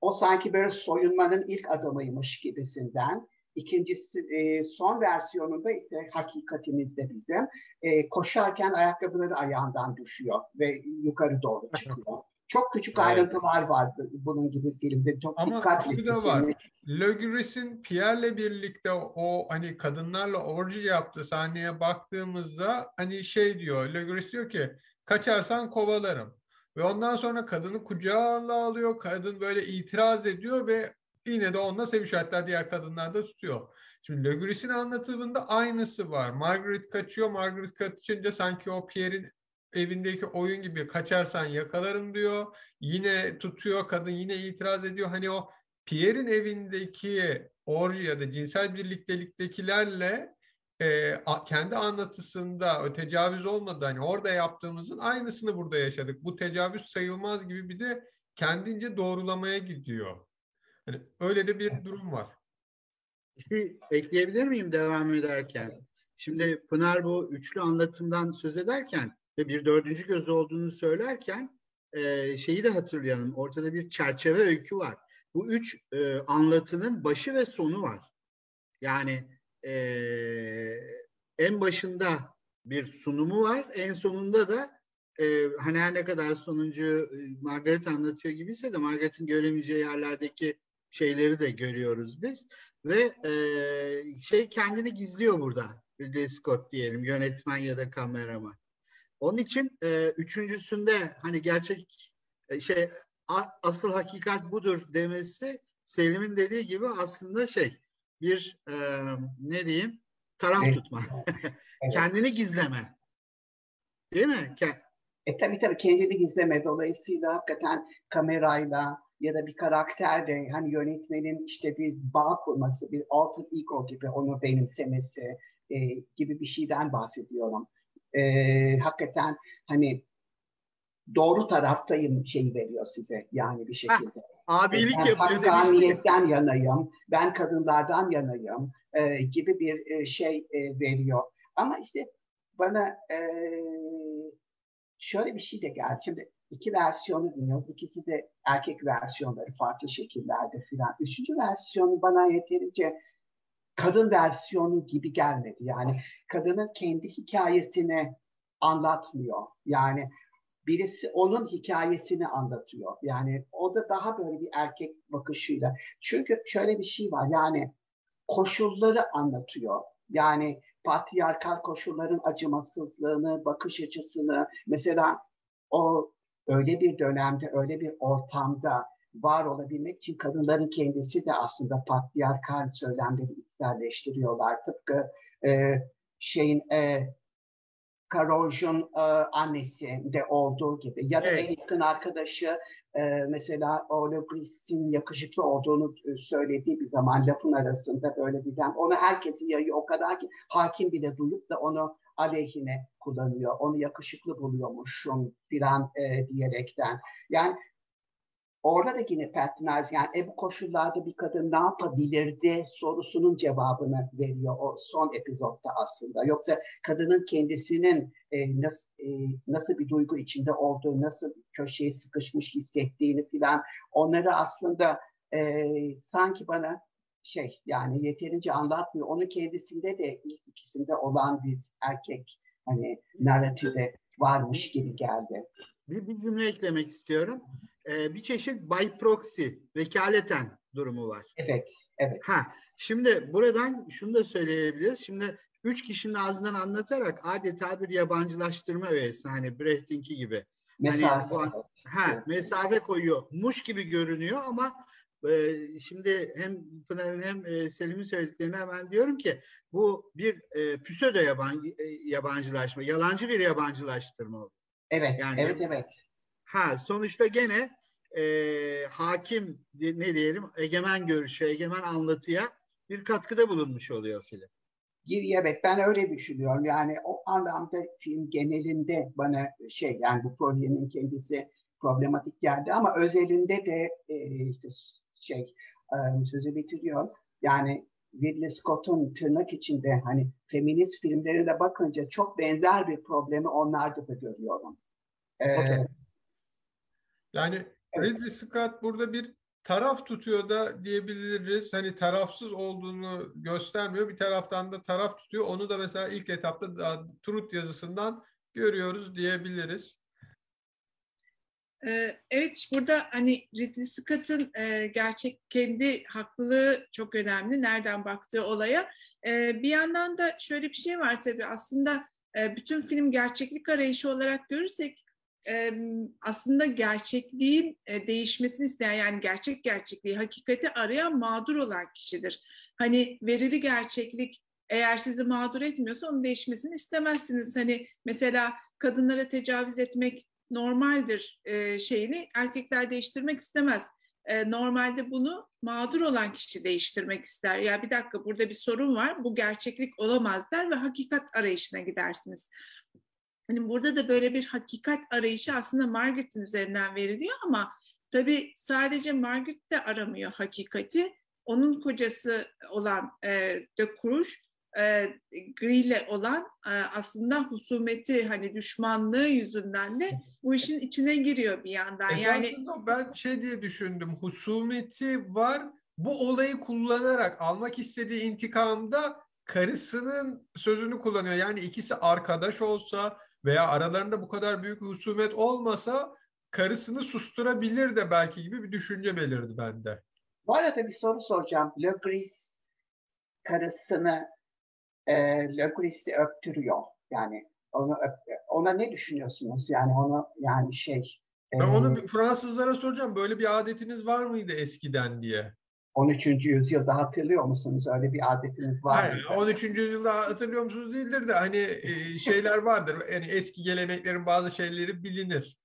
o sanki böyle soyunmanın ilk adımıymış gibisinden. İkincisi e, son versiyonunda ise hakikatimizde bizim e, koşarken ayakkabıları ayağından düşüyor ve yukarı doğru çıkıyor. Çok küçük evet. ayrıntılar vardı bunun gibi filmde. Çok Ama dikkatli. da var. Le Gris'in Pierre'le birlikte o hani kadınlarla orji yaptığı sahneye baktığımızda hani şey diyor. Le Gris diyor ki kaçarsan kovalarım. Ve ondan sonra kadını kucağına alıyor. Kadın böyle itiraz ediyor ve yine de onunla sevişiyor. Hatta diğer kadınlar da tutuyor. Şimdi Le Gris'in anlatımında aynısı var. Margaret kaçıyor. Margaret kaçınca sanki o Pierre'in evindeki oyun gibi kaçarsan yakalarım diyor. Yine tutuyor kadın yine itiraz ediyor. Hani o Pierre'in evindeki orji ya da cinsel birlikteliktekilerle e, kendi anlatısında o tecavüz olmadı. Hani orada yaptığımızın aynısını burada yaşadık. Bu tecavüz sayılmaz gibi bir de kendince doğrulamaya gidiyor. Hani öyle de bir durum var. Şey ekleyebilir miyim devam ederken? Şimdi Pınar bu üçlü anlatımdan söz ederken ve bir dördüncü göz olduğunu söylerken e, şeyi de hatırlayalım. Ortada bir çerçeve öykü var. Bu üç e, anlatının başı ve sonu var. Yani e, en başında bir sunumu var. En sonunda da e, hani her ne kadar sonuncu Margaret anlatıyor gibiyse de Margaret'in göremeyeceği yerlerdeki şeyleri de görüyoruz biz. Ve e, şey kendini gizliyor burada. Ridley Scott diyelim yönetmen ya da kameraman. Onun için e, üçüncüsünde hani gerçek e, şey a, asıl hakikat budur demesi Selim'in dediği gibi aslında şey bir e, ne diyeyim taraf evet. tutma. *laughs* evet. Kendini gizleme. Değil mi? E tabii tabii kendini gizleme. Dolayısıyla hakikaten kamerayla ya da bir karakterle hani yönetmenin işte bir bağ kurması, bir alter ego gibi onu benimsemesi e, gibi bir şeyden bahsediyorum. E, hakikaten hani doğru taraftayım şeyi veriyor size yani bir şekilde. Ha, abilik ben yapıyor yanayım, ben kadınlardan yanayım e, gibi bir e, şey e, veriyor. Ama işte bana e, şöyle bir şey de geldi. Şimdi iki versiyonu dinliyoruz. İkisi de erkek versiyonları farklı şekillerde filan. Üçüncü versiyonu bana yeterince kadın versiyonu gibi gelmedi. Yani kadının kendi hikayesini anlatmıyor. Yani birisi onun hikayesini anlatıyor. Yani o da daha böyle bir erkek bakışıyla. Çünkü şöyle bir şey var yani koşulları anlatıyor. Yani patriarkal koşulların acımasızlığını, bakış açısını mesela o öyle bir dönemde, öyle bir ortamda var olabilmek için kadınların kendisi de aslında patriarkal söylemleri içselleştiriyorlar. Tıpkı e, şeyin e, Karol'un e, annesi de olduğu gibi ya da evet. en yakın arkadaşı e, mesela Ole Briss'in yakışıklı olduğunu e, söylediği bir zaman lafın arasında böyle bir dem. Onu herkesi yayıyor o kadar ki hakim bile duyup da onu aleyhine kullanıyor. Onu yakışıklı buluyormuşum filan e, diyerekten. Yani Orada da yine Patmaz yani e bu koşullarda bir kadın ne yapabilirdi sorusunun cevabını veriyor o son epizodda aslında. Yoksa kadının kendisinin e, nasıl, e, nasıl bir duygu içinde olduğu, nasıl köşeye sıkışmış hissettiğini filan onları aslında e, sanki bana şey yani yeterince anlatmıyor. Onun kendisinde de ilk ikisinde olan bir erkek hani narratife varmış gibi geldi. Bir, bir cümle eklemek istiyorum e, bir çeşit by proxy, vekaleten durumu var. Evet, evet. Ha, şimdi buradan şunu da söyleyebiliriz. Şimdi üç kişinin ağzından anlatarak adeta bir yabancılaştırma öğesi. Hani Brecht'inki gibi. Mesafe. Hani bu, ha, mesafe koyuyor. Muş gibi görünüyor ama e, şimdi hem Pınar'ın hem e, Selim'in söylediklerine hemen diyorum ki bu bir e, pseudo yabancı, e, yabancılaşma, yalancı bir yabancılaştırma. Evet, yani, evet, evet. Ha, sonuçta gene e, hakim ne diyelim egemen görüşe, egemen anlatıya bir katkıda bulunmuş oluyor film. Evet ben öyle düşünüyorum. Yani o anlamda film genelinde bana şey yani bu projenin kendisi problematik geldi ama özelinde de e, işte şey e, sözü bitiriyor. Yani Ridley Scott'un tırnak içinde hani feminist filmlerine bakınca çok benzer bir problemi onlarda da görüyorum. Ee, okay. Yani Ridley Scott burada bir taraf tutuyor da diyebiliriz. Hani tarafsız olduğunu göstermiyor. Bir taraftan da taraf tutuyor. Onu da mesela ilk etapta Truth yazısından görüyoruz diyebiliriz. Ee, evet burada hani Ridley Scott'ın e, gerçek kendi haklılığı çok önemli. Nereden baktığı olaya. E, bir yandan da şöyle bir şey var tabii aslında e, bütün film gerçeklik arayışı olarak görürsek aslında gerçekliğin değişmesini isteyen yani gerçek gerçekliği, hakikati arayan mağdur olan kişidir. Hani verili gerçeklik eğer sizi mağdur etmiyorsa onun değişmesini istemezsiniz. Hani mesela kadınlara tecavüz etmek normaldir şeyini erkekler değiştirmek istemez. e, normalde bunu mağdur olan kişi değiştirmek ister. Ya bir dakika burada bir sorun var, bu gerçeklik olamaz der ve hakikat arayışına gidersiniz. Hani burada da böyle bir hakikat arayışı aslında Margaret'in üzerinden veriliyor ama tabii sadece Margaret de aramıyor hakikati. Onun kocası olan e, De Cruz e, Grille olan e, aslında husumeti hani düşmanlığı yüzünden de bu işin içine giriyor bir yandan. Yani ben şey diye düşündüm. Husumeti var. Bu olayı kullanarak almak istediği intikamda karısının sözünü kullanıyor. Yani ikisi arkadaş olsa veya aralarında bu kadar büyük husumet olmasa karısını susturabilir de belki gibi bir düşünce belirdi bende. Bu arada bir soru soracağım. Le Gris karısını e, Le Gris'i öptürüyor. Yani onu öp, ona ne düşünüyorsunuz? Yani onu yani şey ben e, onu Fransızlara soracağım. Böyle bir adetiniz var mıydı eskiden diye. 13. yüzyılda hatırlıyor musunuz? Öyle bir adetiniz var Hayır, mıydı? 13. yüzyılda hatırlıyor musunuz değildir de hani e, şeyler vardır. Yani eski geleneklerin bazı şeyleri bilinir.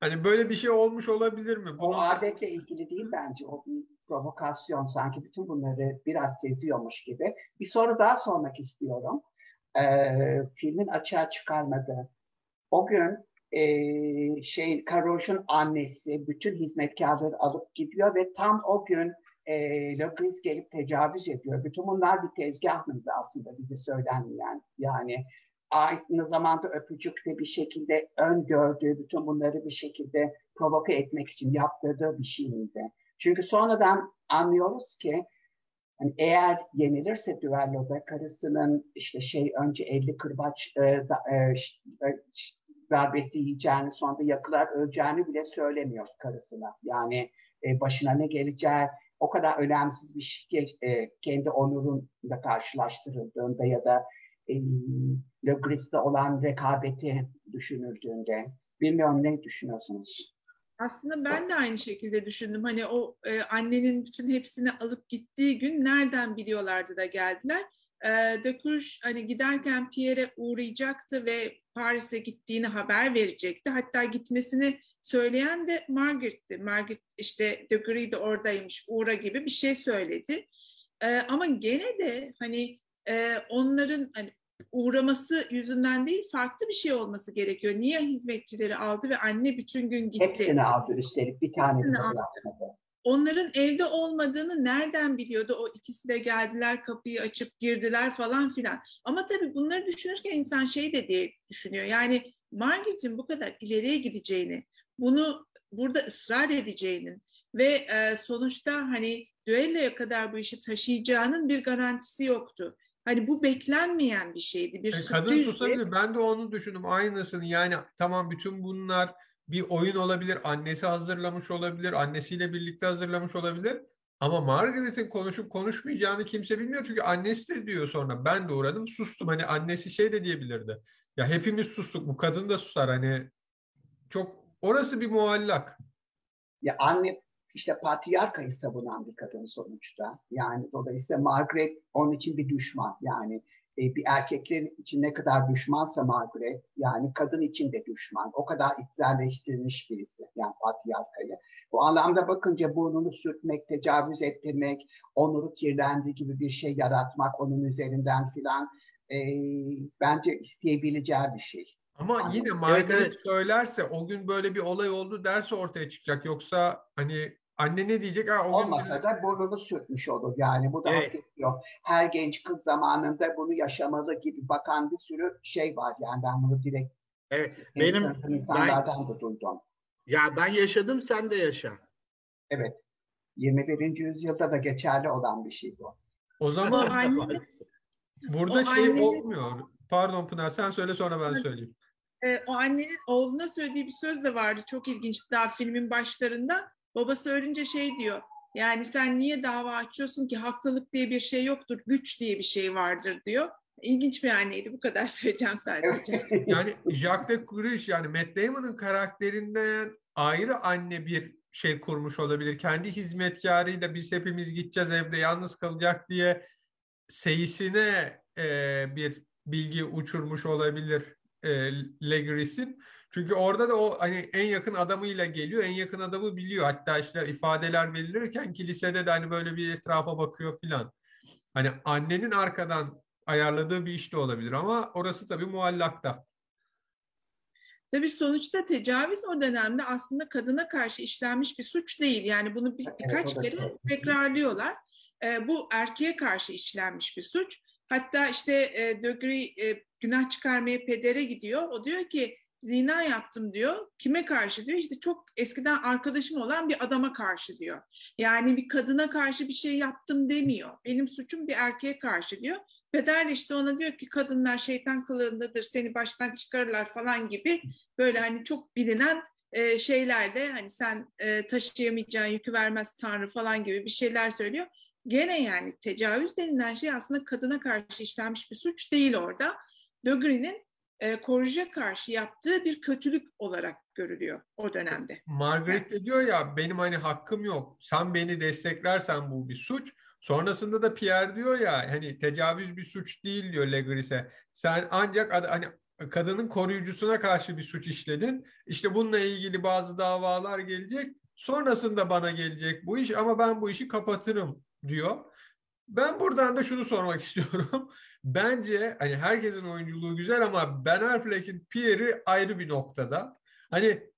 Hani böyle bir şey olmuş olabilir mi? Bunu... O adetle ilgili değil bence. O bir provokasyon. Sanki bütün bunları biraz seziyormuş gibi. Bir soru daha sormak istiyorum. Ee, filmin açığa çıkarmadığı. O gün e, şey Karoj'un annesi bütün hizmetkarları alıp gidiyor ve tam o gün e, Locris gelip tecavüz ediyor. Bütün bunlar bir tezgah mıydı aslında bize söylenmeyen. Yani aynı zamanda öpücükte bir şekilde öngördüğü, bütün bunları bir şekilde provoke etmek için yaptırdığı bir şey miydi? Çünkü sonradan anlıyoruz ki yani eğer yenilirse düelloda karısının işte şey önce 50 kırbaç e, da, e, e, darbesi yiyeceğini sonra yakılar öleceğini bile söylemiyor karısına. Yani e, başına ne geleceği o kadar önemsiz bir şey e, kendi onurunla karşılaştırıldığında ya da e, Le Gris'te olan rekabeti düşünüldüğünde bilmiyorum ne düşünüyorsunuz? Aslında ben de aynı şekilde düşündüm. Hani o e, annenin bütün hepsini alıp gittiği gün nereden biliyorlardı da geldiler. E, Courge hani giderken Pierre'e uğrayacaktı ve Paris'e gittiğini haber verecekti. Hatta gitmesini söyleyen de Margaret'ti. Margaret işte Gris de oradaymış, uğra gibi bir şey söyledi. E, ama gene de hani e, onların hani uğraması yüzünden değil farklı bir şey olması gerekiyor. Niye hizmetçileri aldı ve anne bütün gün gitti? Hepsini aldı üstelik bir tane aldı. Onların evde olmadığını nereden biliyordu? O ikisi de geldiler kapıyı açıp girdiler falan filan. Ama tabii bunları düşünürken insan şey de diye düşünüyor. Yani Margaret'in bu kadar ileriye gideceğini, bunu burada ısrar edeceğinin ve e, sonuçta hani düelloya kadar bu işi taşıyacağının bir garantisi yoktu. Hani bu beklenmeyen bir şeydi. Bir e, kadın susabilir. Ben de onu düşündüm. Aynısını yani tamam bütün bunlar bir oyun olabilir. Annesi hazırlamış olabilir. Annesiyle birlikte hazırlamış olabilir. Ama Margaret'in konuşup konuşmayacağını kimse bilmiyor. Çünkü annesi de diyor sonra ben de uğradım sustum. Hani annesi şey de diyebilirdi. Ya hepimiz sustuk bu kadın da susar. Hani çok orası bir muallak. Ya anne işte patriarkayı savunan bir kadın sonuçta. Yani dolayısıyla Margaret onun için bir düşman. Yani e, bir erkeklerin için ne kadar düşmansa Margaret, yani kadın için de düşman. O kadar içselleştirilmiş birisi yani patriarkayı. Bu anlamda bakınca burnunu sürtmek, tecavüz ettirmek, onuru kirlendi gibi bir şey yaratmak onun üzerinden filan e, bence isteyebileceği bir şey. Ama Anladım. yine Margaret evet, evet. söylerse o gün böyle bir olay oldu derse ortaya çıkacak. Yoksa hani Anne ne diyecek? Ha, o Olmasa gün... da burnunu sürtmüş olur. Yani bu da evet. hak ediyor. Her genç kız zamanında bunu yaşamalı gibi bakan bir sürü şey var. Yani ben bunu direkt evet. benim insanlardan ben, da duydum. Ya ben yaşadım sen de yaşa. Evet. 21. yüzyılda da geçerli olan bir şey bu. O zaman *laughs* anne, burada o şey anne, olmuyor. Pardon Pınar sen söyle sonra ben söyleyeyim. E, o annenin oğluna söylediği bir söz de vardı. Çok ilginç daha filmin başlarında. Babası ölünce şey diyor. Yani sen niye dava açıyorsun ki haklılık diye bir şey yoktur, güç diye bir şey vardır diyor. İlginç bir anneydi. Bu kadar *laughs* söyleyeceğim sadece. *laughs* yani Jacques de Courage yani Matt Damon'ın karakterinden ayrı anne bir şey kurmuş olabilir. Kendi hizmetkarıyla biz hepimiz gideceğiz evde yalnız kalacak diye seyisine e, bir bilgi uçurmuş olabilir e, Legris'in. Çünkü orada da o hani en yakın adamıyla geliyor, en yakın adamı biliyor. Hatta işte ifadeler verilirken kilisede de hani böyle bir etrafa bakıyor filan. Hani annenin arkadan ayarladığı bir iş de olabilir ama orası tabii muallakta. Tabii sonuçta tecavüz o dönemde aslında kadına karşı işlenmiş bir suç değil. Yani bunu bir, birkaç kere tekrarlıyorlar. Ee, bu erkeğe karşı işlenmiş bir suç. Hatta işte e, Dögri e, günah çıkarmaya pedere gidiyor. O diyor ki zina yaptım diyor. Kime karşı diyor? İşte çok eskiden arkadaşım olan bir adama karşı diyor. Yani bir kadına karşı bir şey yaptım demiyor. Benim suçum bir erkeğe karşı diyor. Peder işte ona diyor ki kadınlar şeytan kılığındadır seni baştan çıkarırlar falan gibi böyle hani çok bilinen e, şeylerle hani sen e, taşıyamayacağın yükü vermez Tanrı falan gibi bir şeyler söylüyor. Gene yani tecavüz denilen şey aslında kadına karşı işlenmiş bir suç değil orada. Dögri'nin e, Koruj'a karşı yaptığı bir kötülük olarak görülüyor o dönemde. Margaret de diyor ya benim hani hakkım yok. Sen beni desteklersen bu bir suç. Sonrasında da Pierre diyor ya hani tecavüz bir suç değil diyor Legris'e. Sen ancak hani kadının koruyucusuna karşı bir suç işledin. İşte bununla ilgili bazı davalar gelecek. Sonrasında bana gelecek bu iş ama ben bu işi kapatırım diyor. Ben buradan da şunu sormak *laughs* istiyorum. Bence hani herkesin oyunculuğu güzel ama Ben Affleck'in Pierre'i ayrı bir noktada. Hani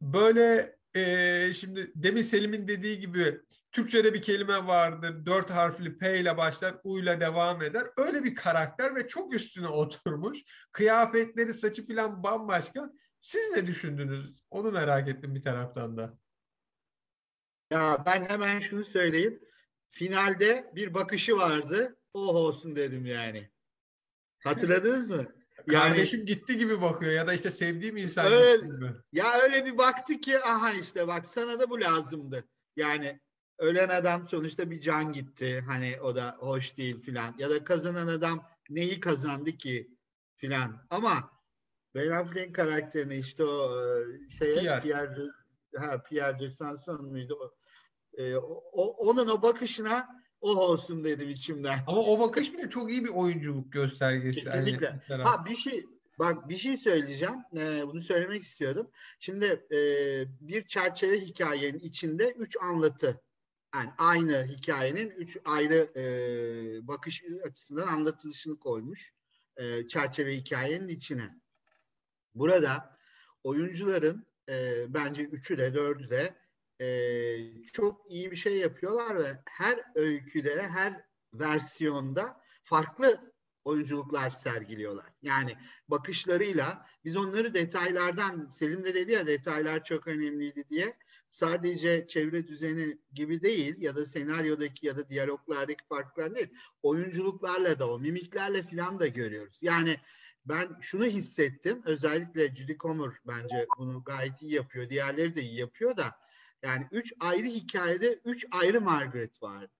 böyle e, şimdi demin Selim'in dediği gibi Türkçe'de bir kelime vardır. Dört harfli P ile başlar, U ile devam eder. Öyle bir karakter ve çok üstüne *laughs* oturmuş. Kıyafetleri, saçı falan bambaşka. Siz ne düşündünüz? Onu merak ettim bir taraftan da. Ya ben hemen şunu söyleyeyim. Finalde bir bakışı vardı. Oh olsun dedim yani. Hatırladınız mı? Yani, Kardeşim gitti gibi bakıyor ya da işte sevdiğim insan öyle, gibi. Ya öyle bir baktı ki aha işte bak sana da bu lazımdı. Yani ölen adam sonuçta bir can gitti. Hani o da hoş değil filan. Ya da kazanan adam neyi kazandı ki filan. Ama Ben Affleck'in karakterini işte o şey Pierre, Pierre, ha, Pierre de Sanson muydu? E, o, onun o bakışına o olsun dedim içimden. Ama o bakış bile çok iyi bir oyunculuk göstergesi. Kesinlikle. Yani, ha bir şey bak bir şey söyleyeceğim. Ee, bunu söylemek istiyordum. Şimdi e, bir çerçeve hikayenin içinde üç anlatı yani aynı hikayenin üç ayrı e, bakış açısından anlatılışını koymuş e, çerçeve hikayenin içine. Burada oyuncuların e, bence üçü de dördü de e, çok iyi bir şey yapıyorlar ve her öyküde, her versiyonda farklı oyunculuklar sergiliyorlar. Yani bakışlarıyla biz onları detaylardan Selim de dedi ya detaylar çok önemliydi diye sadece çevre düzeni gibi değil ya da senaryodaki ya da diyaloglardaki farklar değil. Oyunculuklarla da o mimiklerle filan da görüyoruz. Yani ben şunu hissettim özellikle Judy Comer bence bunu gayet iyi yapıyor. Diğerleri de iyi yapıyor da yani üç ayrı hikayede üç ayrı Margaret vardı.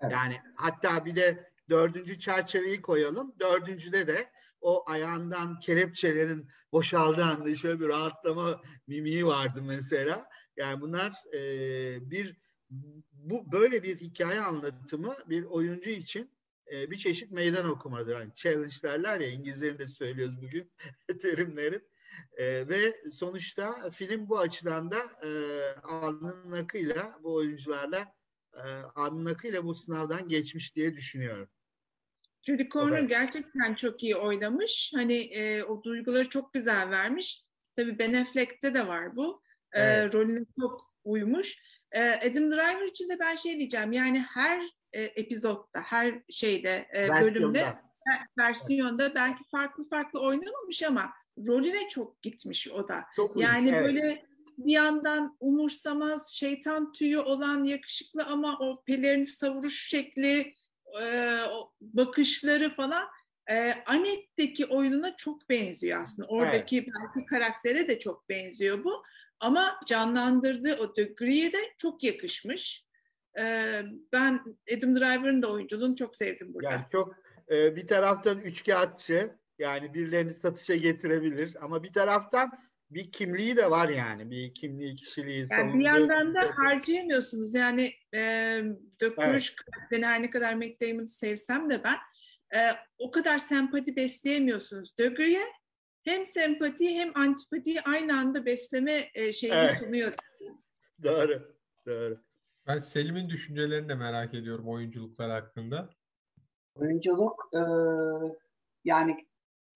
Evet. Yani hatta bir de dördüncü çerçeveyi koyalım. Dördüncüde de o ayağından kelepçelerin boşaldığı anda şöyle bir rahatlama mimiği vardı mesela. Yani bunlar e, bir bu böyle bir hikaye anlatımı bir oyuncu için e, bir çeşit meydan okumadır. Yani challenge derler ya İngilizlerinde söylüyoruz bugün *laughs* terimlerin. E, ve sonuçta film bu açıdan da e, alnının akıyla bu oyuncularla e, alnının akıyla bu sınavdan geçmiş diye düşünüyorum. Judy Corner gerçekten çok iyi oynamış. Hani e, o duyguları çok güzel vermiş. Tabii Ben Affleck'te de var bu. E, evet. rolüne çok uymuş. E, Adam Driver için de ben şey diyeceğim. Yani her e, epizodda, her şeyde, e, bölümde, versiyonda belki farklı farklı oynamamış ama rolüne çok gitmiş o da. Çok yani uymuş, böyle evet. bir yandan umursamaz, şeytan tüyü olan yakışıklı ama o pelerini savuruş şekli, e, bakışları falan e, Anet'teki oyununa çok benziyor aslında. Oradaki evet. belki karaktere de çok benziyor bu. Ama canlandırdığı o Degree'ye de çok yakışmış. E, ben Adam Driver'ın da oyunculuğunu çok sevdim burada. Yani çok e, bir taraftan üçkağıtçı yani birilerini satışa getirebilir ama bir taraftan bir kimliği de var yani. Bir kimliği, kişiliği. Yani bir yandan da harcayamıyorsunuz. Yani e, Dökmüş evet. karakterini her ne kadar Matt Damon'ı sevsem de ben e, o kadar sempati besleyemiyorsunuz Dögri'ye hem sempati hem antipatiyi aynı anda besleme e, şeyini evet. sunuyor. doğru, doğru. Ben Selim'in düşüncelerini de merak ediyorum oyunculuklar hakkında. Oyunculuk e, yani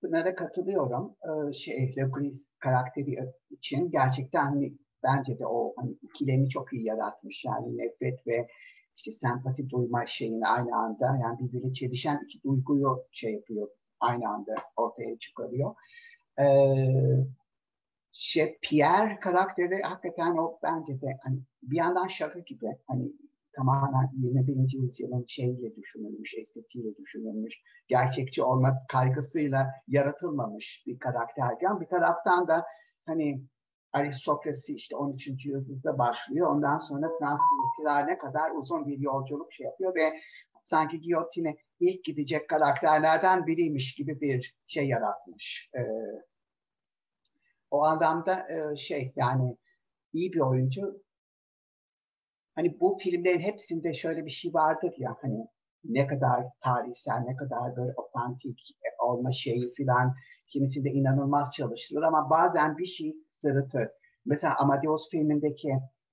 Pınar'a katılıyorum. E, şey, Legris karakteri için gerçekten hani, bence de o hani, ikilemi çok iyi yaratmış. Yani nefret ve işte sempati duyma şeyini aynı anda yani birbiriyle çelişen iki duyguyu şey yapıyor aynı anda ortaya çıkarıyor. Ee, şey, Pierre karakteri hakikaten o bence de hani bir yandan şaka gibi hani tamamen 21. yüzyılın şeyiyle düşünülmüş, estetiğiyle düşünülmüş, gerçekçi olma kaygısıyla yaratılmamış bir karakterken bir taraftan da hani aristokrasi işte 13. yüzyılda başlıyor. Ondan sonra Fransız ihtilaline kadar uzun bir yolculuk şey yapıyor ve sanki giyotine ilk gidecek karakterlerden biriymiş gibi bir şey yaratmış. Ee, o anlamda e, şey yani iyi bir oyuncu. Hani bu filmlerin hepsinde şöyle bir şey vardır ya hani ne kadar tarihsel, ne kadar böyle otantik olma şeyi filan kimisinde inanılmaz çalışılır ama bazen bir şey sırıtır. Mesela Amadeus filmindeki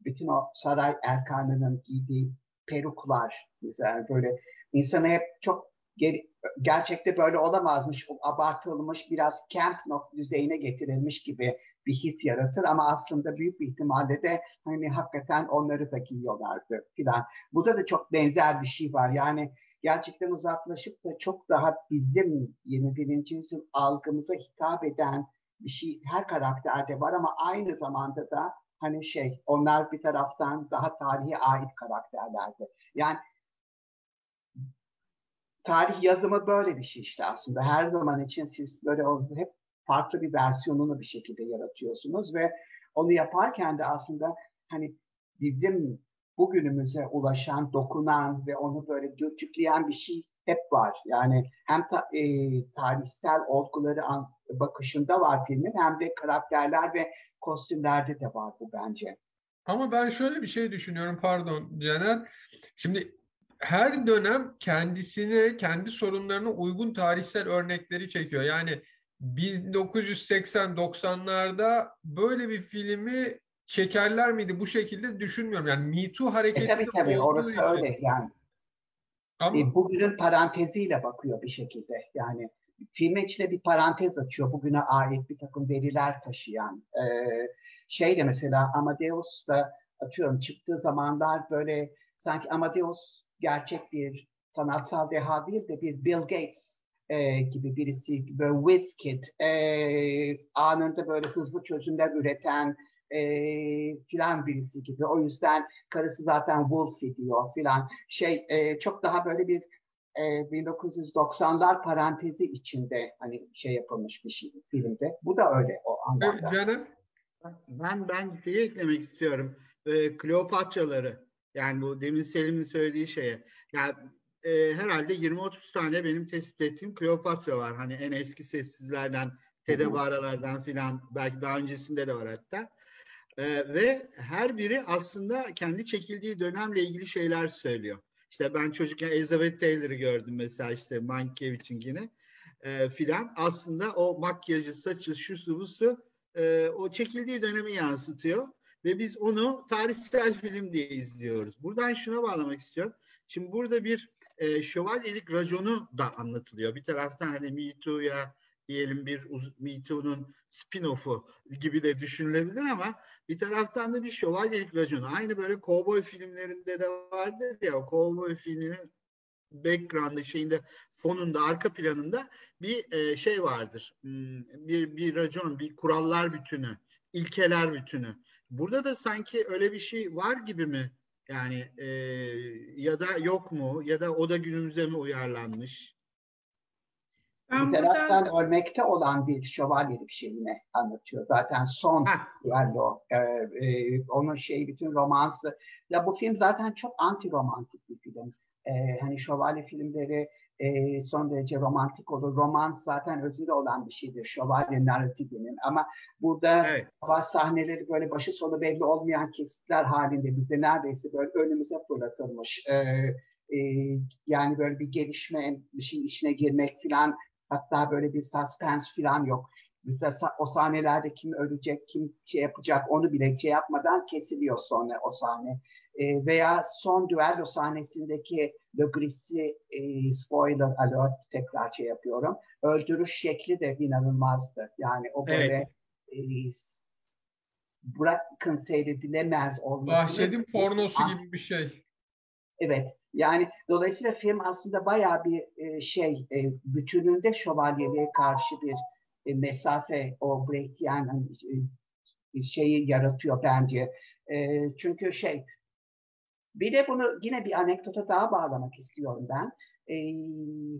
bütün o saray erkanının giydiği peruklar mesela böyle insana hep çok gerçekte böyle olamazmış, abartılmış, biraz camp düzeyine getirilmiş gibi bir his yaratır ama aslında büyük bir ihtimalle de hani hakikaten onları da giyiyorlardı filan. Burada da çok benzer bir şey var. Yani gerçekten uzaklaşıp da çok daha bizim 21. yüzyıl algımıza hitap eden bir şey her karakterde var ama aynı zamanda da hani şey onlar bir taraftan daha tarihe ait karakterlerdi. Yani tarih yazımı böyle bir şey işte aslında. Her zaman için siz böyle hep farklı bir versiyonunu bir şekilde yaratıyorsunuz ve onu yaparken de aslında hani bizim bugünümüze ulaşan, dokunan ve onu böyle dürtükleyen bir şey hep var. Yani hem ta, e, tarihsel olguları an, bakışında var filmin hem de karakterler ve kostümlerde de var bu bence. Ama ben şöyle bir şey düşünüyorum pardon Caner. Şimdi her dönem kendisine, kendi sorunlarına uygun tarihsel örnekleri çekiyor. Yani 1980-90'larda böyle bir filmi çekerler miydi bu şekilde düşünmüyorum. Yani Me Too hareketi e, tabii tabii orası için. öyle yani. Ama... E, bugünün paranteziyle bakıyor bir şekilde. Yani film içinde bir parantez açıyor. Bugüne ait bir takım veriler taşıyan. E, şey de mesela Amadeus da atıyorum çıktığı zamanlar böyle sanki Amadeus gerçek bir sanatsal deha değil de bir Bill Gates e, gibi birisi böyle whiz kid e, anında böyle hızlı çözümler üreten e, filan birisi gibi. O yüzden karısı zaten Wolf diyor filan. Şey e, çok daha böyle bir e, 1990'lar parantezi içinde hani şey yapılmış bir şey filmde. Bu da öyle o anlamda. Canım? Ben ben şey eklemek istiyorum. E, Kleopatraları yani bu demin Selim'in söylediği şeye. Yani e, herhalde 20-30 tane benim tespit ettiğim Kleopatra var. Hani en eski sessizlerden, Tedebaralardan filan belki daha öncesinde de var hatta. E, ve her biri aslında kendi çekildiği dönemle ilgili şeyler söylüyor. İşte ben çocukken Elizabeth Taylor'ı gördüm mesela işte Mankiewicz'in yine e, filan. Aslında o makyajı, saçı, şu su bu su e, o çekildiği dönemi yansıtıyor. Ve biz onu tarihsel film diye izliyoruz. Buradan şuna bağlamak istiyorum. Şimdi burada bir e, şövalyelik raconu da anlatılıyor. Bir taraftan hani Me Too'ya diyelim bir Me Too'nun spin-off'u gibi de düşünülebilir ama bir taraftan da bir şövalyelik raconu. Aynı böyle kovboy filmlerinde de vardır ya o kovboy filminin background'ı şeyinde fonunda arka planında bir e, şey vardır. Hmm, bir bir racon, bir kurallar bütünü, ilkeler bütünü. Burada da sanki öyle bir şey var gibi mi? Yani e, ya da yok mu? Ya da o da günümüze mi uyarlanmış? Ben taraftan buradan... örmekte olan bir şövalyelik şeyini anlatıyor. Zaten son yani o. E, e, onun şey bütün romansı. Ya bu film zaten çok anti romantik bir film. E, hani şövalye filmleri e, son derece romantik olur. Romans zaten özünde olan bir şeydir. Şövalye narratifinin. Ama burada evet. savaş sahneleri böyle başı sonu belli olmayan kesitler halinde bize neredeyse böyle önümüze fırlatılmış. E, e, yani böyle bir gelişme, bir şeyin içine girmek falan hatta böyle bir suspense falan yok. Mesela o sahnelerde kim ölecek, kim şey yapacak onu bile şey yapmadan kesiliyor sonra o sahne. E, veya son düello sahnesindeki Le Gris'i e, spoiler alert tekrar şey yapıyorum. Öldürüş şekli de inanılmazdı. Yani o böyle evet. e, bırakın seyredilemez olması. Vahşet'in pornosu gibi bir şey. Evet. Yani dolayısıyla film aslında bayağı bir e, şey e, bütününde şövalyeliğe karşı bir e, mesafe o yani hani, e, şeyi yaratıyor bence. E, çünkü şey bir de bunu yine bir anekdota daha bağlamak istiyorum ben. E,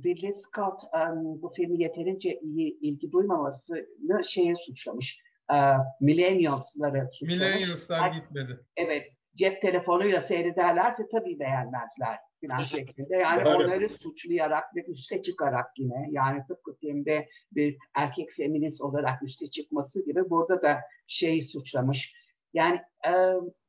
Ridley Scott um, bu filmi yeterince iyi ilgi duymamasını şeye suçlamış. E, millennials'ları suçlamış. Millennials'lar gitmedi. Evet. Cep telefonuyla seyrederlerse tabii beğenmezler filan şeklinde. Yani onları suçlayarak ve üste çıkarak yine yani tıpkı filmde bir erkek feminist olarak üste çıkması gibi burada da şeyi suçlamış. Yani e,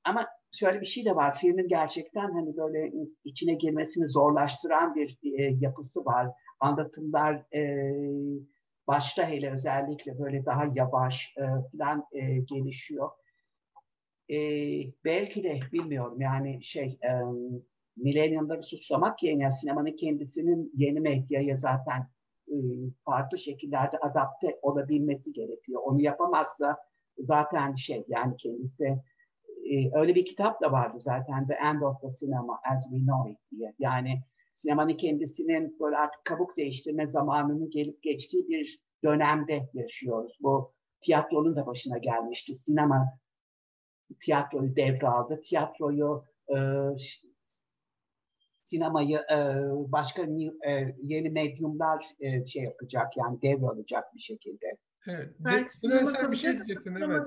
ama şöyle bir şey de var. Filmin gerçekten hani böyle içine girmesini zorlaştıran bir e, yapısı var. Anlatımlar e, başta hele özellikle böyle daha yavaş e, falan e, gelişiyor. E, belki de bilmiyorum yani şey e, milenyumları suçlamak yerine sinemanın kendisinin yeni medyaya zaten e, farklı şekillerde adapte olabilmesi gerekiyor. Onu yapamazsa zaten şey yani kendisi e, öyle bir kitap da vardı zaten The End of the Cinema as We Know It diye. Yani sinemanın kendisinin böyle artık kabuk değiştirme zamanının gelip geçtiği bir dönemde yaşıyoruz. Bu tiyatronun da başına gelmişti. Sinema tiyatroyu devraldı. Tiyatroyu e, sinemayı e, başka e, yeni medyumlar e, şey yapacak yani devralacak bir şekilde. Evet. Belki sinema bir şey diyecektin, evet.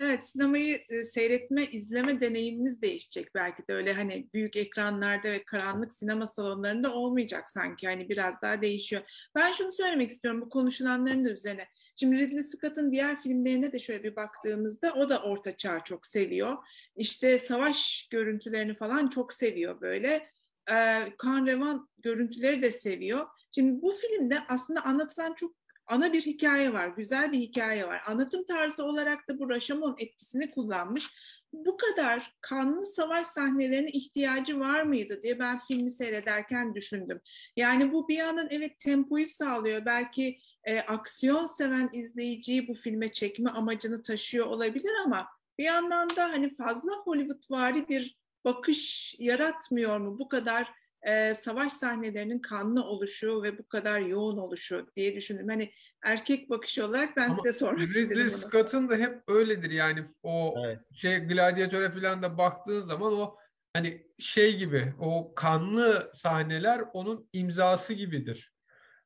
Evet, sinemayı e, seyretme, izleme deneyimimiz değişecek belki de öyle hani büyük ekranlarda ve karanlık sinema salonlarında olmayacak sanki hani biraz daha değişiyor. Ben şunu söylemek istiyorum bu konuşulanların da üzerine. Şimdi Ridley Scott'ın diğer filmlerine de şöyle bir baktığımızda o da orta çağ çok seviyor. İşte savaş görüntülerini falan çok seviyor böyle e, kan revan görüntüleri de seviyor. Şimdi bu filmde aslında anlatılan çok ana bir hikaye var, güzel bir hikaye var. Anlatım tarzı olarak da bu Rashomon etkisini kullanmış. Bu kadar kanlı savaş sahnelerine ihtiyacı var mıydı diye ben filmi seyrederken düşündüm. Yani bu bir yandan evet tempoyu sağlıyor. Belki e, aksiyon seven izleyiciyi bu filme çekme amacını taşıyor olabilir ama bir yandan da hani fazla Hollywoodvari bir bakış yaratmıyor mu bu kadar e, savaş sahnelerinin kanlı oluşu ve bu kadar yoğun oluşu diye düşündüm. Hani erkek bakışı olarak ben Ama size sormak Ridley istedim Scott'ın da hep öyledir yani o evet. şey Gladiator'a falan da baktığın zaman o hani şey gibi o kanlı sahneler onun imzası gibidir.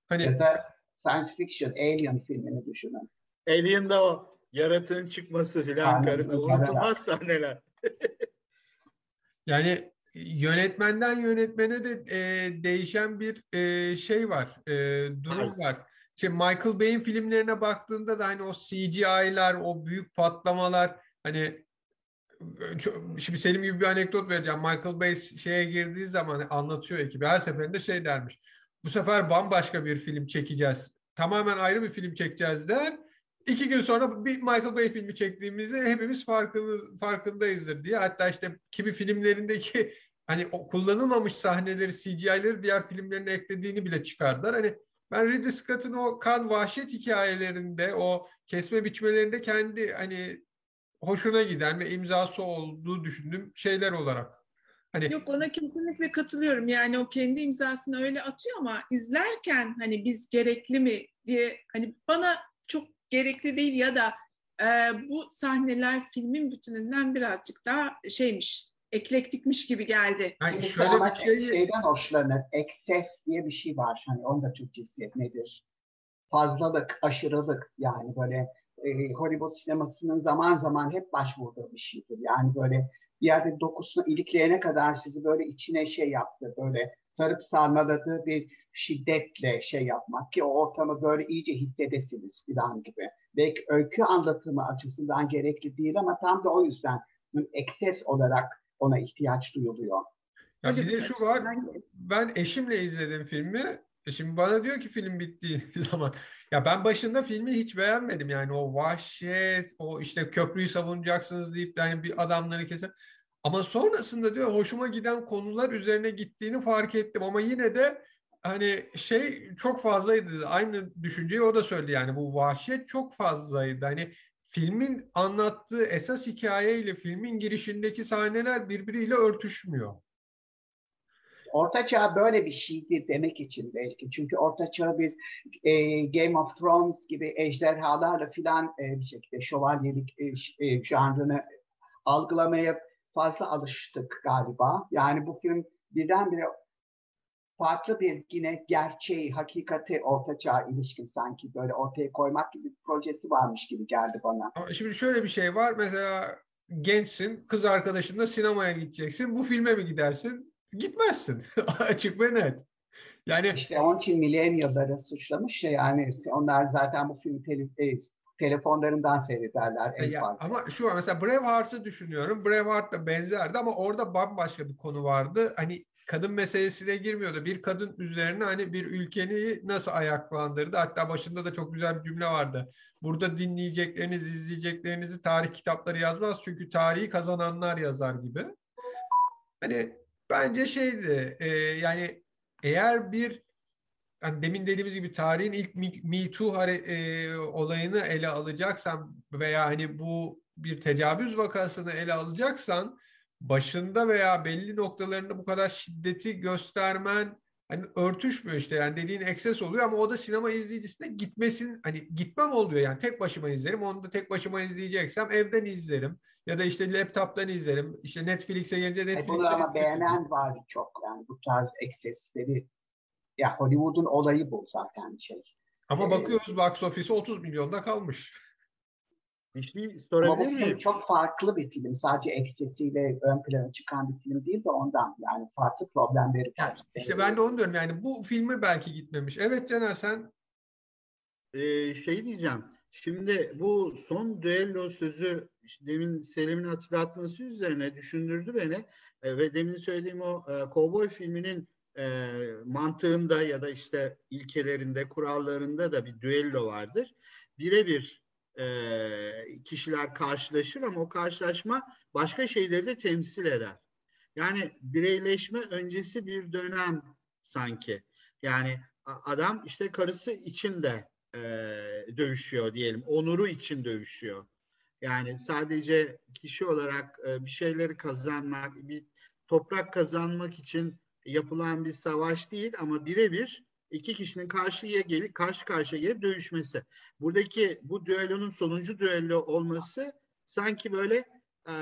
Hani ya da science fiction Alien filmini düşünün. Alien'da o yaratığın çıkması filan karına unutulmaz sahneler. *laughs* Yani yönetmenden yönetmene de e, değişen bir e, şey var, e, durum evet. var. Şimdi Michael Bay'in filmlerine baktığında da hani o CGI'lar, o büyük patlamalar hani şimdi Selim gibi bir anekdot vereceğim. Michael Bay şeye girdiği zaman anlatıyor ekibi. Her seferinde şey dermiş. Bu sefer bambaşka bir film çekeceğiz. Tamamen ayrı bir film çekeceğiz der. İki gün sonra bir Michael Bay filmi çektiğimizde hepimiz farkında, farkındayızdır diye. Hatta işte kimi filmlerindeki hani kullanılmamış sahneleri, CGI'leri diğer filmlerine eklediğini bile çıkardılar. Hani ben Ridley Scott'ın o kan vahşet hikayelerinde, o kesme biçmelerinde kendi hani hoşuna giden ve imzası olduğu düşündüğüm şeyler olarak. Hani... Yok ona kesinlikle katılıyorum. Yani o kendi imzasını öyle atıyor ama izlerken hani biz gerekli mi diye hani bana çok gerekli değil ya da e, bu sahneler filmin bütününden birazcık daha şeymiş eklektikmiş gibi geldi. Yani şöyle bir şey... şeyden hoşlanır. Ekses diye bir şey var. Hani onun da Türkçesi nedir? Fazlalık, aşırılık yani böyle e, Hollywood sinemasının zaman zaman hep başvurduğu bir şeydir. Yani böyle bir yerde dokusunu ilikleyene kadar sizi böyle içine şey yaptı. Böyle sarıp sarmaladığı bir şiddetle şey yapmak ki o ortamı böyle iyice hissedesiniz falan gibi. Belki öykü anlatımı açısından gerekli değil ama tam da o yüzden ekses olarak ona ihtiyaç duyuluyor. Ya bir de şu var, ben eşimle izledim filmi. E şimdi bana diyor ki film bittiği *laughs* zaman ya ben başında filmi hiç beğenmedim yani o vahşet o işte köprüyü savunacaksınız deyip yani bir adamları keser ama sonrasında diyor hoşuma giden konular üzerine gittiğini fark ettim ama yine de hani şey çok fazlaydı aynı düşünceyi o da söyledi yani bu vahşet çok fazlaydı hani filmin anlattığı esas hikayeyle filmin girişindeki sahneler birbiriyle örtüşmüyor. Orta Çağ böyle bir şeydi demek için belki. Çünkü Orta Çağ biz e, Game of Thrones gibi ejderhalarla filan e, bir şekilde şövalyelik e, e, janrını algılamaya fazla alıştık galiba. Yani bu film birdenbire farklı bir yine gerçeği, hakikati Orta Çağ ilişkin sanki böyle ortaya koymak gibi bir projesi varmış gibi geldi bana. Şimdi şöyle bir şey var. Mesela gençsin, kız arkadaşınla sinemaya gideceksin. Bu filme mi gidersin? Gitmezsin. *laughs* Açık ve net. Yani işte onun için millennial'ları suçlamış ya yani onlar zaten bu filmi tele, e, telefonlarından seyrederler en ya, fazla. Ama şu mesela Braveheart'ı düşünüyorum. Braveheart da benzerdi ama orada bambaşka bir konu vardı. Hani kadın meselesine girmiyordu. Bir kadın üzerine hani bir ülkeni nasıl ayaklandırdı. Hatta başında da çok güzel bir cümle vardı. Burada dinleyecekleriniz, izleyeceklerinizi tarih kitapları yazmaz. Çünkü tarihi kazananlar yazar gibi. Hani bence şeydi e, yani eğer bir hani demin dediğimiz gibi tarihin ilk Me Too e, olayını ele alacaksan veya hani bu bir tecavüz vakasını ele alacaksan başında veya belli noktalarında bu kadar şiddeti göstermen hani örtüşmüyor işte. Yani dediğin ekses oluyor ama o da sinema izleyicisine gitmesin hani gitmem oluyor. Yani tek başıma izlerim onu da tek başıma izleyeceksem evden izlerim ya da işte laptop'tan izlerim. İşte Netflix'e gelince e, Netflix'e bunu ama beğenen var çok. Yani bu tarz eksesleri ya Hollywood'un olayı bu zaten şey. Ama ee, bakıyoruz box office 30 milyonda kalmış. Bir şey sorabilir miyim? Çok farklı bir film. Sadece eksesiyle ön plana çıkan bir film değil de ondan. Yani farklı problemleri var. Yani işte ben de onu diyorum. Yani bu filmi belki gitmemiş. Evet Caner sen? Ee, şey diyeceğim. Şimdi bu son düello sözü işte demin Selim'in hatırlatması üzerine düşündürdü beni. E, ve demin söylediğim o e, Cowboy filminin e, mantığında ya da işte ilkelerinde, kurallarında da bir düello vardır. Birebir e, kişiler karşılaşır ama o karşılaşma başka şeyleri de temsil eder. Yani bireyleşme öncesi bir dönem sanki. Yani adam işte karısı için de e, dövüşüyor diyelim. Onuru için dövüşüyor. Yani sadece kişi olarak e, bir şeyleri kazanmak, bir toprak kazanmak için yapılan bir savaş değil ama birebir iki kişinin karşıya gelip karşı karşıya gelip dövüşmesi. Buradaki bu düellonun sonuncu düello olması sanki böyle e,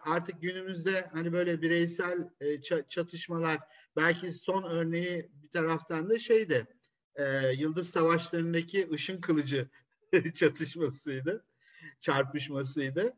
artık günümüzde hani böyle bireysel e, çatışmalar belki son örneği bir taraftan da şeydi e, Yıldız Savaşları'ndaki ışın kılıcı *laughs* çatışmasıydı çarpışmasıydı.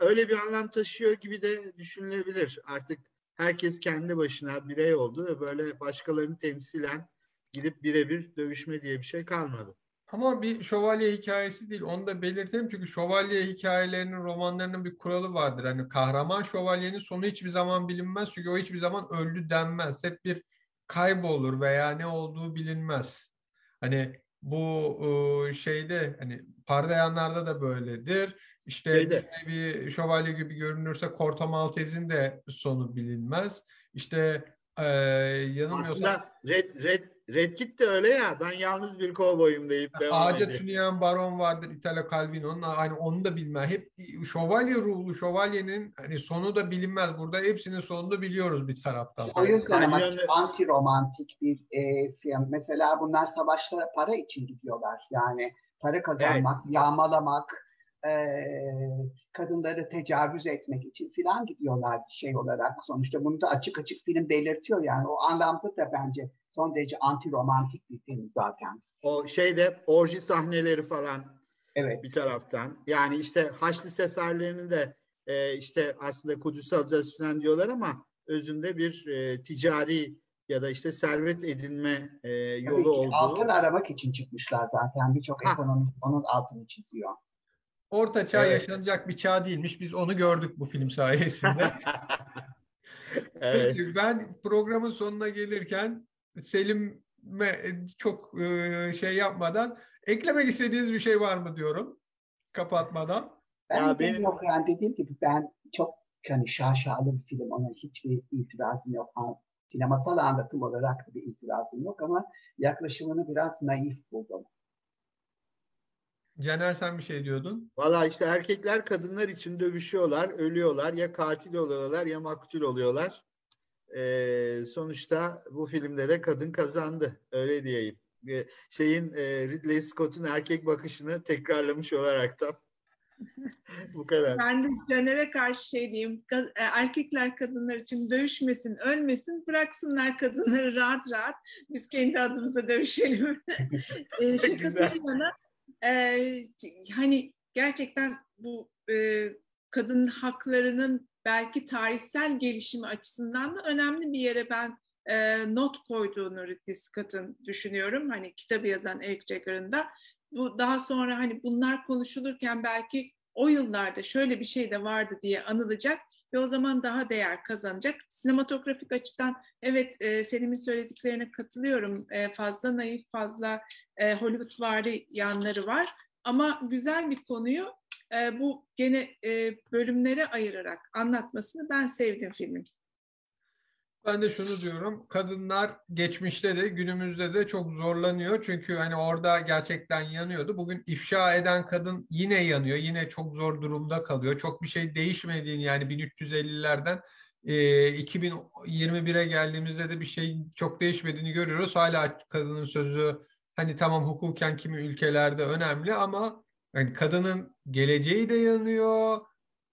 Öyle bir anlam taşıyor gibi de düşünülebilir. Artık herkes kendi başına birey oldu ve böyle başkalarını temsilen gidip birebir dövüşme diye bir şey kalmadı. Ama bir şövalye hikayesi değil. Onu da belirtelim çünkü şövalye hikayelerinin, romanlarının bir kuralı vardır. Hani kahraman şövalyenin sonu hiçbir zaman bilinmez. Çünkü o hiçbir zaman öldü denmez. Hep bir kaybolur veya ne olduğu bilinmez. Hani bu şeyde hani parlayanlarda da böyledir. İşte Şeyde. bir şövalye gibi görünürse Corto Maltese'in de sonu bilinmez. İşte ee, yanılmıyorsam... Aslında Red, Red, Red Kit de öyle ya. Ben yalnız bir kovboyum deyip devam Ağaca ediyor. tüneyen baron vardır Italo Calvino'nun. Hani onu da bilmez. Hep şövalye ruhlu şövalyenin hani sonu da bilinmez. Burada hepsinin sonunu da biliyoruz bir taraftan. O yüzden ama anti romantik bir e, film. Mesela bunlar savaşlara para için gidiyorlar. Yani para kazanmak, evet. yağmalamak, e, kadınları tecavüz etmek için filan gidiyorlar şey olarak. Sonuçta bunu da açık açık film belirtiyor yani. O anlamda da bence son derece anti romantik bir film zaten. O şeyde orji sahneleri falan evet. bir taraftan. Yani işte Haçlı seferlerini de e, işte aslında Kudüs'ü alacağız falan diyorlar ama özünde bir e, ticari ya da işte servet edinme e, yolu olduğu. Altın aramak için çıkmışlar zaten. Birçok ekonomi onun altını çiziyor. Orta çağ evet. yaşanacak bir çağ değilmiş. Biz onu gördük bu film sayesinde. *laughs* evet. Peki, ben programın sonuna gelirken Selim çok e, şey yapmadan eklemek istediğiniz bir şey var mı diyorum kapatmadan. Ben ya benim yok yani dediğim gibi ben çok hani şaşalı bir film ona hiçbir itirazım yok. Sinemasal anlatım olarak da bir itirazım yok ama yaklaşımını biraz naif buldum. Caner sen bir şey diyordun. Valla işte erkekler kadınlar için dövüşüyorlar, ölüyorlar. Ya katil oluyorlar ya maktul oluyorlar. Ee, sonuçta bu filmde de kadın kazandı. Öyle diyeyim. Şeyin e, Ridley Scott'un erkek bakışını tekrarlamış olaraktan. *laughs* bu kadar. Ben de Caner'e karşı şey diyeyim. E, erkekler kadınlar için dövüşmesin, ölmesin, bıraksınlar kadınları rahat rahat. Biz kendi adımıza dövüşelim. *laughs* e, şaka yana e, hani gerçekten bu e, kadın haklarının belki tarihsel gelişimi açısından da önemli bir yere ben e, not koyduğunu Ridley Scott'ın düşünüyorum. Hani kitabı yazan Eric Jagger'ın da. Bu daha sonra hani bunlar konuşulurken belki o yıllarda şöyle bir şey de vardı diye anılacak ve o zaman daha değer kazanacak. Sinematografik açıdan evet e, Selim'in söylediklerine katılıyorum. E, fazla naif, fazla e, Hollywoodvari yanları var. Ama güzel bir konuyu e, bu gene e, bölümlere ayırarak anlatmasını ben sevdim filmin. Ben de şunu diyorum. Kadınlar geçmişte de günümüzde de çok zorlanıyor. Çünkü hani orada gerçekten yanıyordu. Bugün ifşa eden kadın yine yanıyor. Yine çok zor durumda kalıyor. Çok bir şey değişmediğini yani 1350'lerden e, 2021'e geldiğimizde de bir şey çok değişmediğini görüyoruz. Hala kadının sözü hani tamam hukuken kimi ülkelerde önemli ama yani kadının geleceği de yanıyor.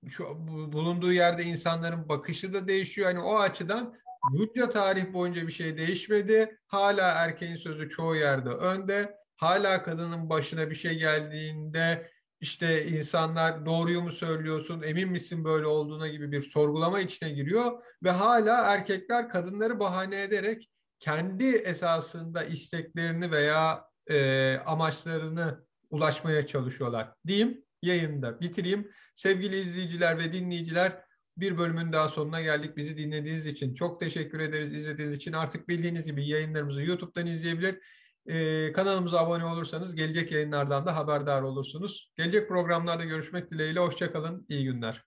Şu bulunduğu yerde insanların bakışı da değişiyor. Hani o açıdan bunca tarih boyunca bir şey değişmedi. Hala erkeğin sözü çoğu yerde önde. Hala kadının başına bir şey geldiğinde işte insanlar doğruyu mu söylüyorsun, emin misin böyle olduğuna gibi bir sorgulama içine giriyor ve hala erkekler kadınları bahane ederek kendi esasında isteklerini veya e, amaçlarını ulaşmaya çalışıyorlar. Diyeyim, yayında bitireyim. Sevgili izleyiciler ve dinleyiciler bir bölümün daha sonuna geldik. Bizi dinlediğiniz için çok teşekkür ederiz. İzlediğiniz için artık bildiğiniz gibi yayınlarımızı YouTube'dan izleyebilir. Ee, kanalımıza abone olursanız gelecek yayınlardan da haberdar olursunuz. Gelecek programlarda görüşmek dileğiyle. Hoşçakalın. İyi günler.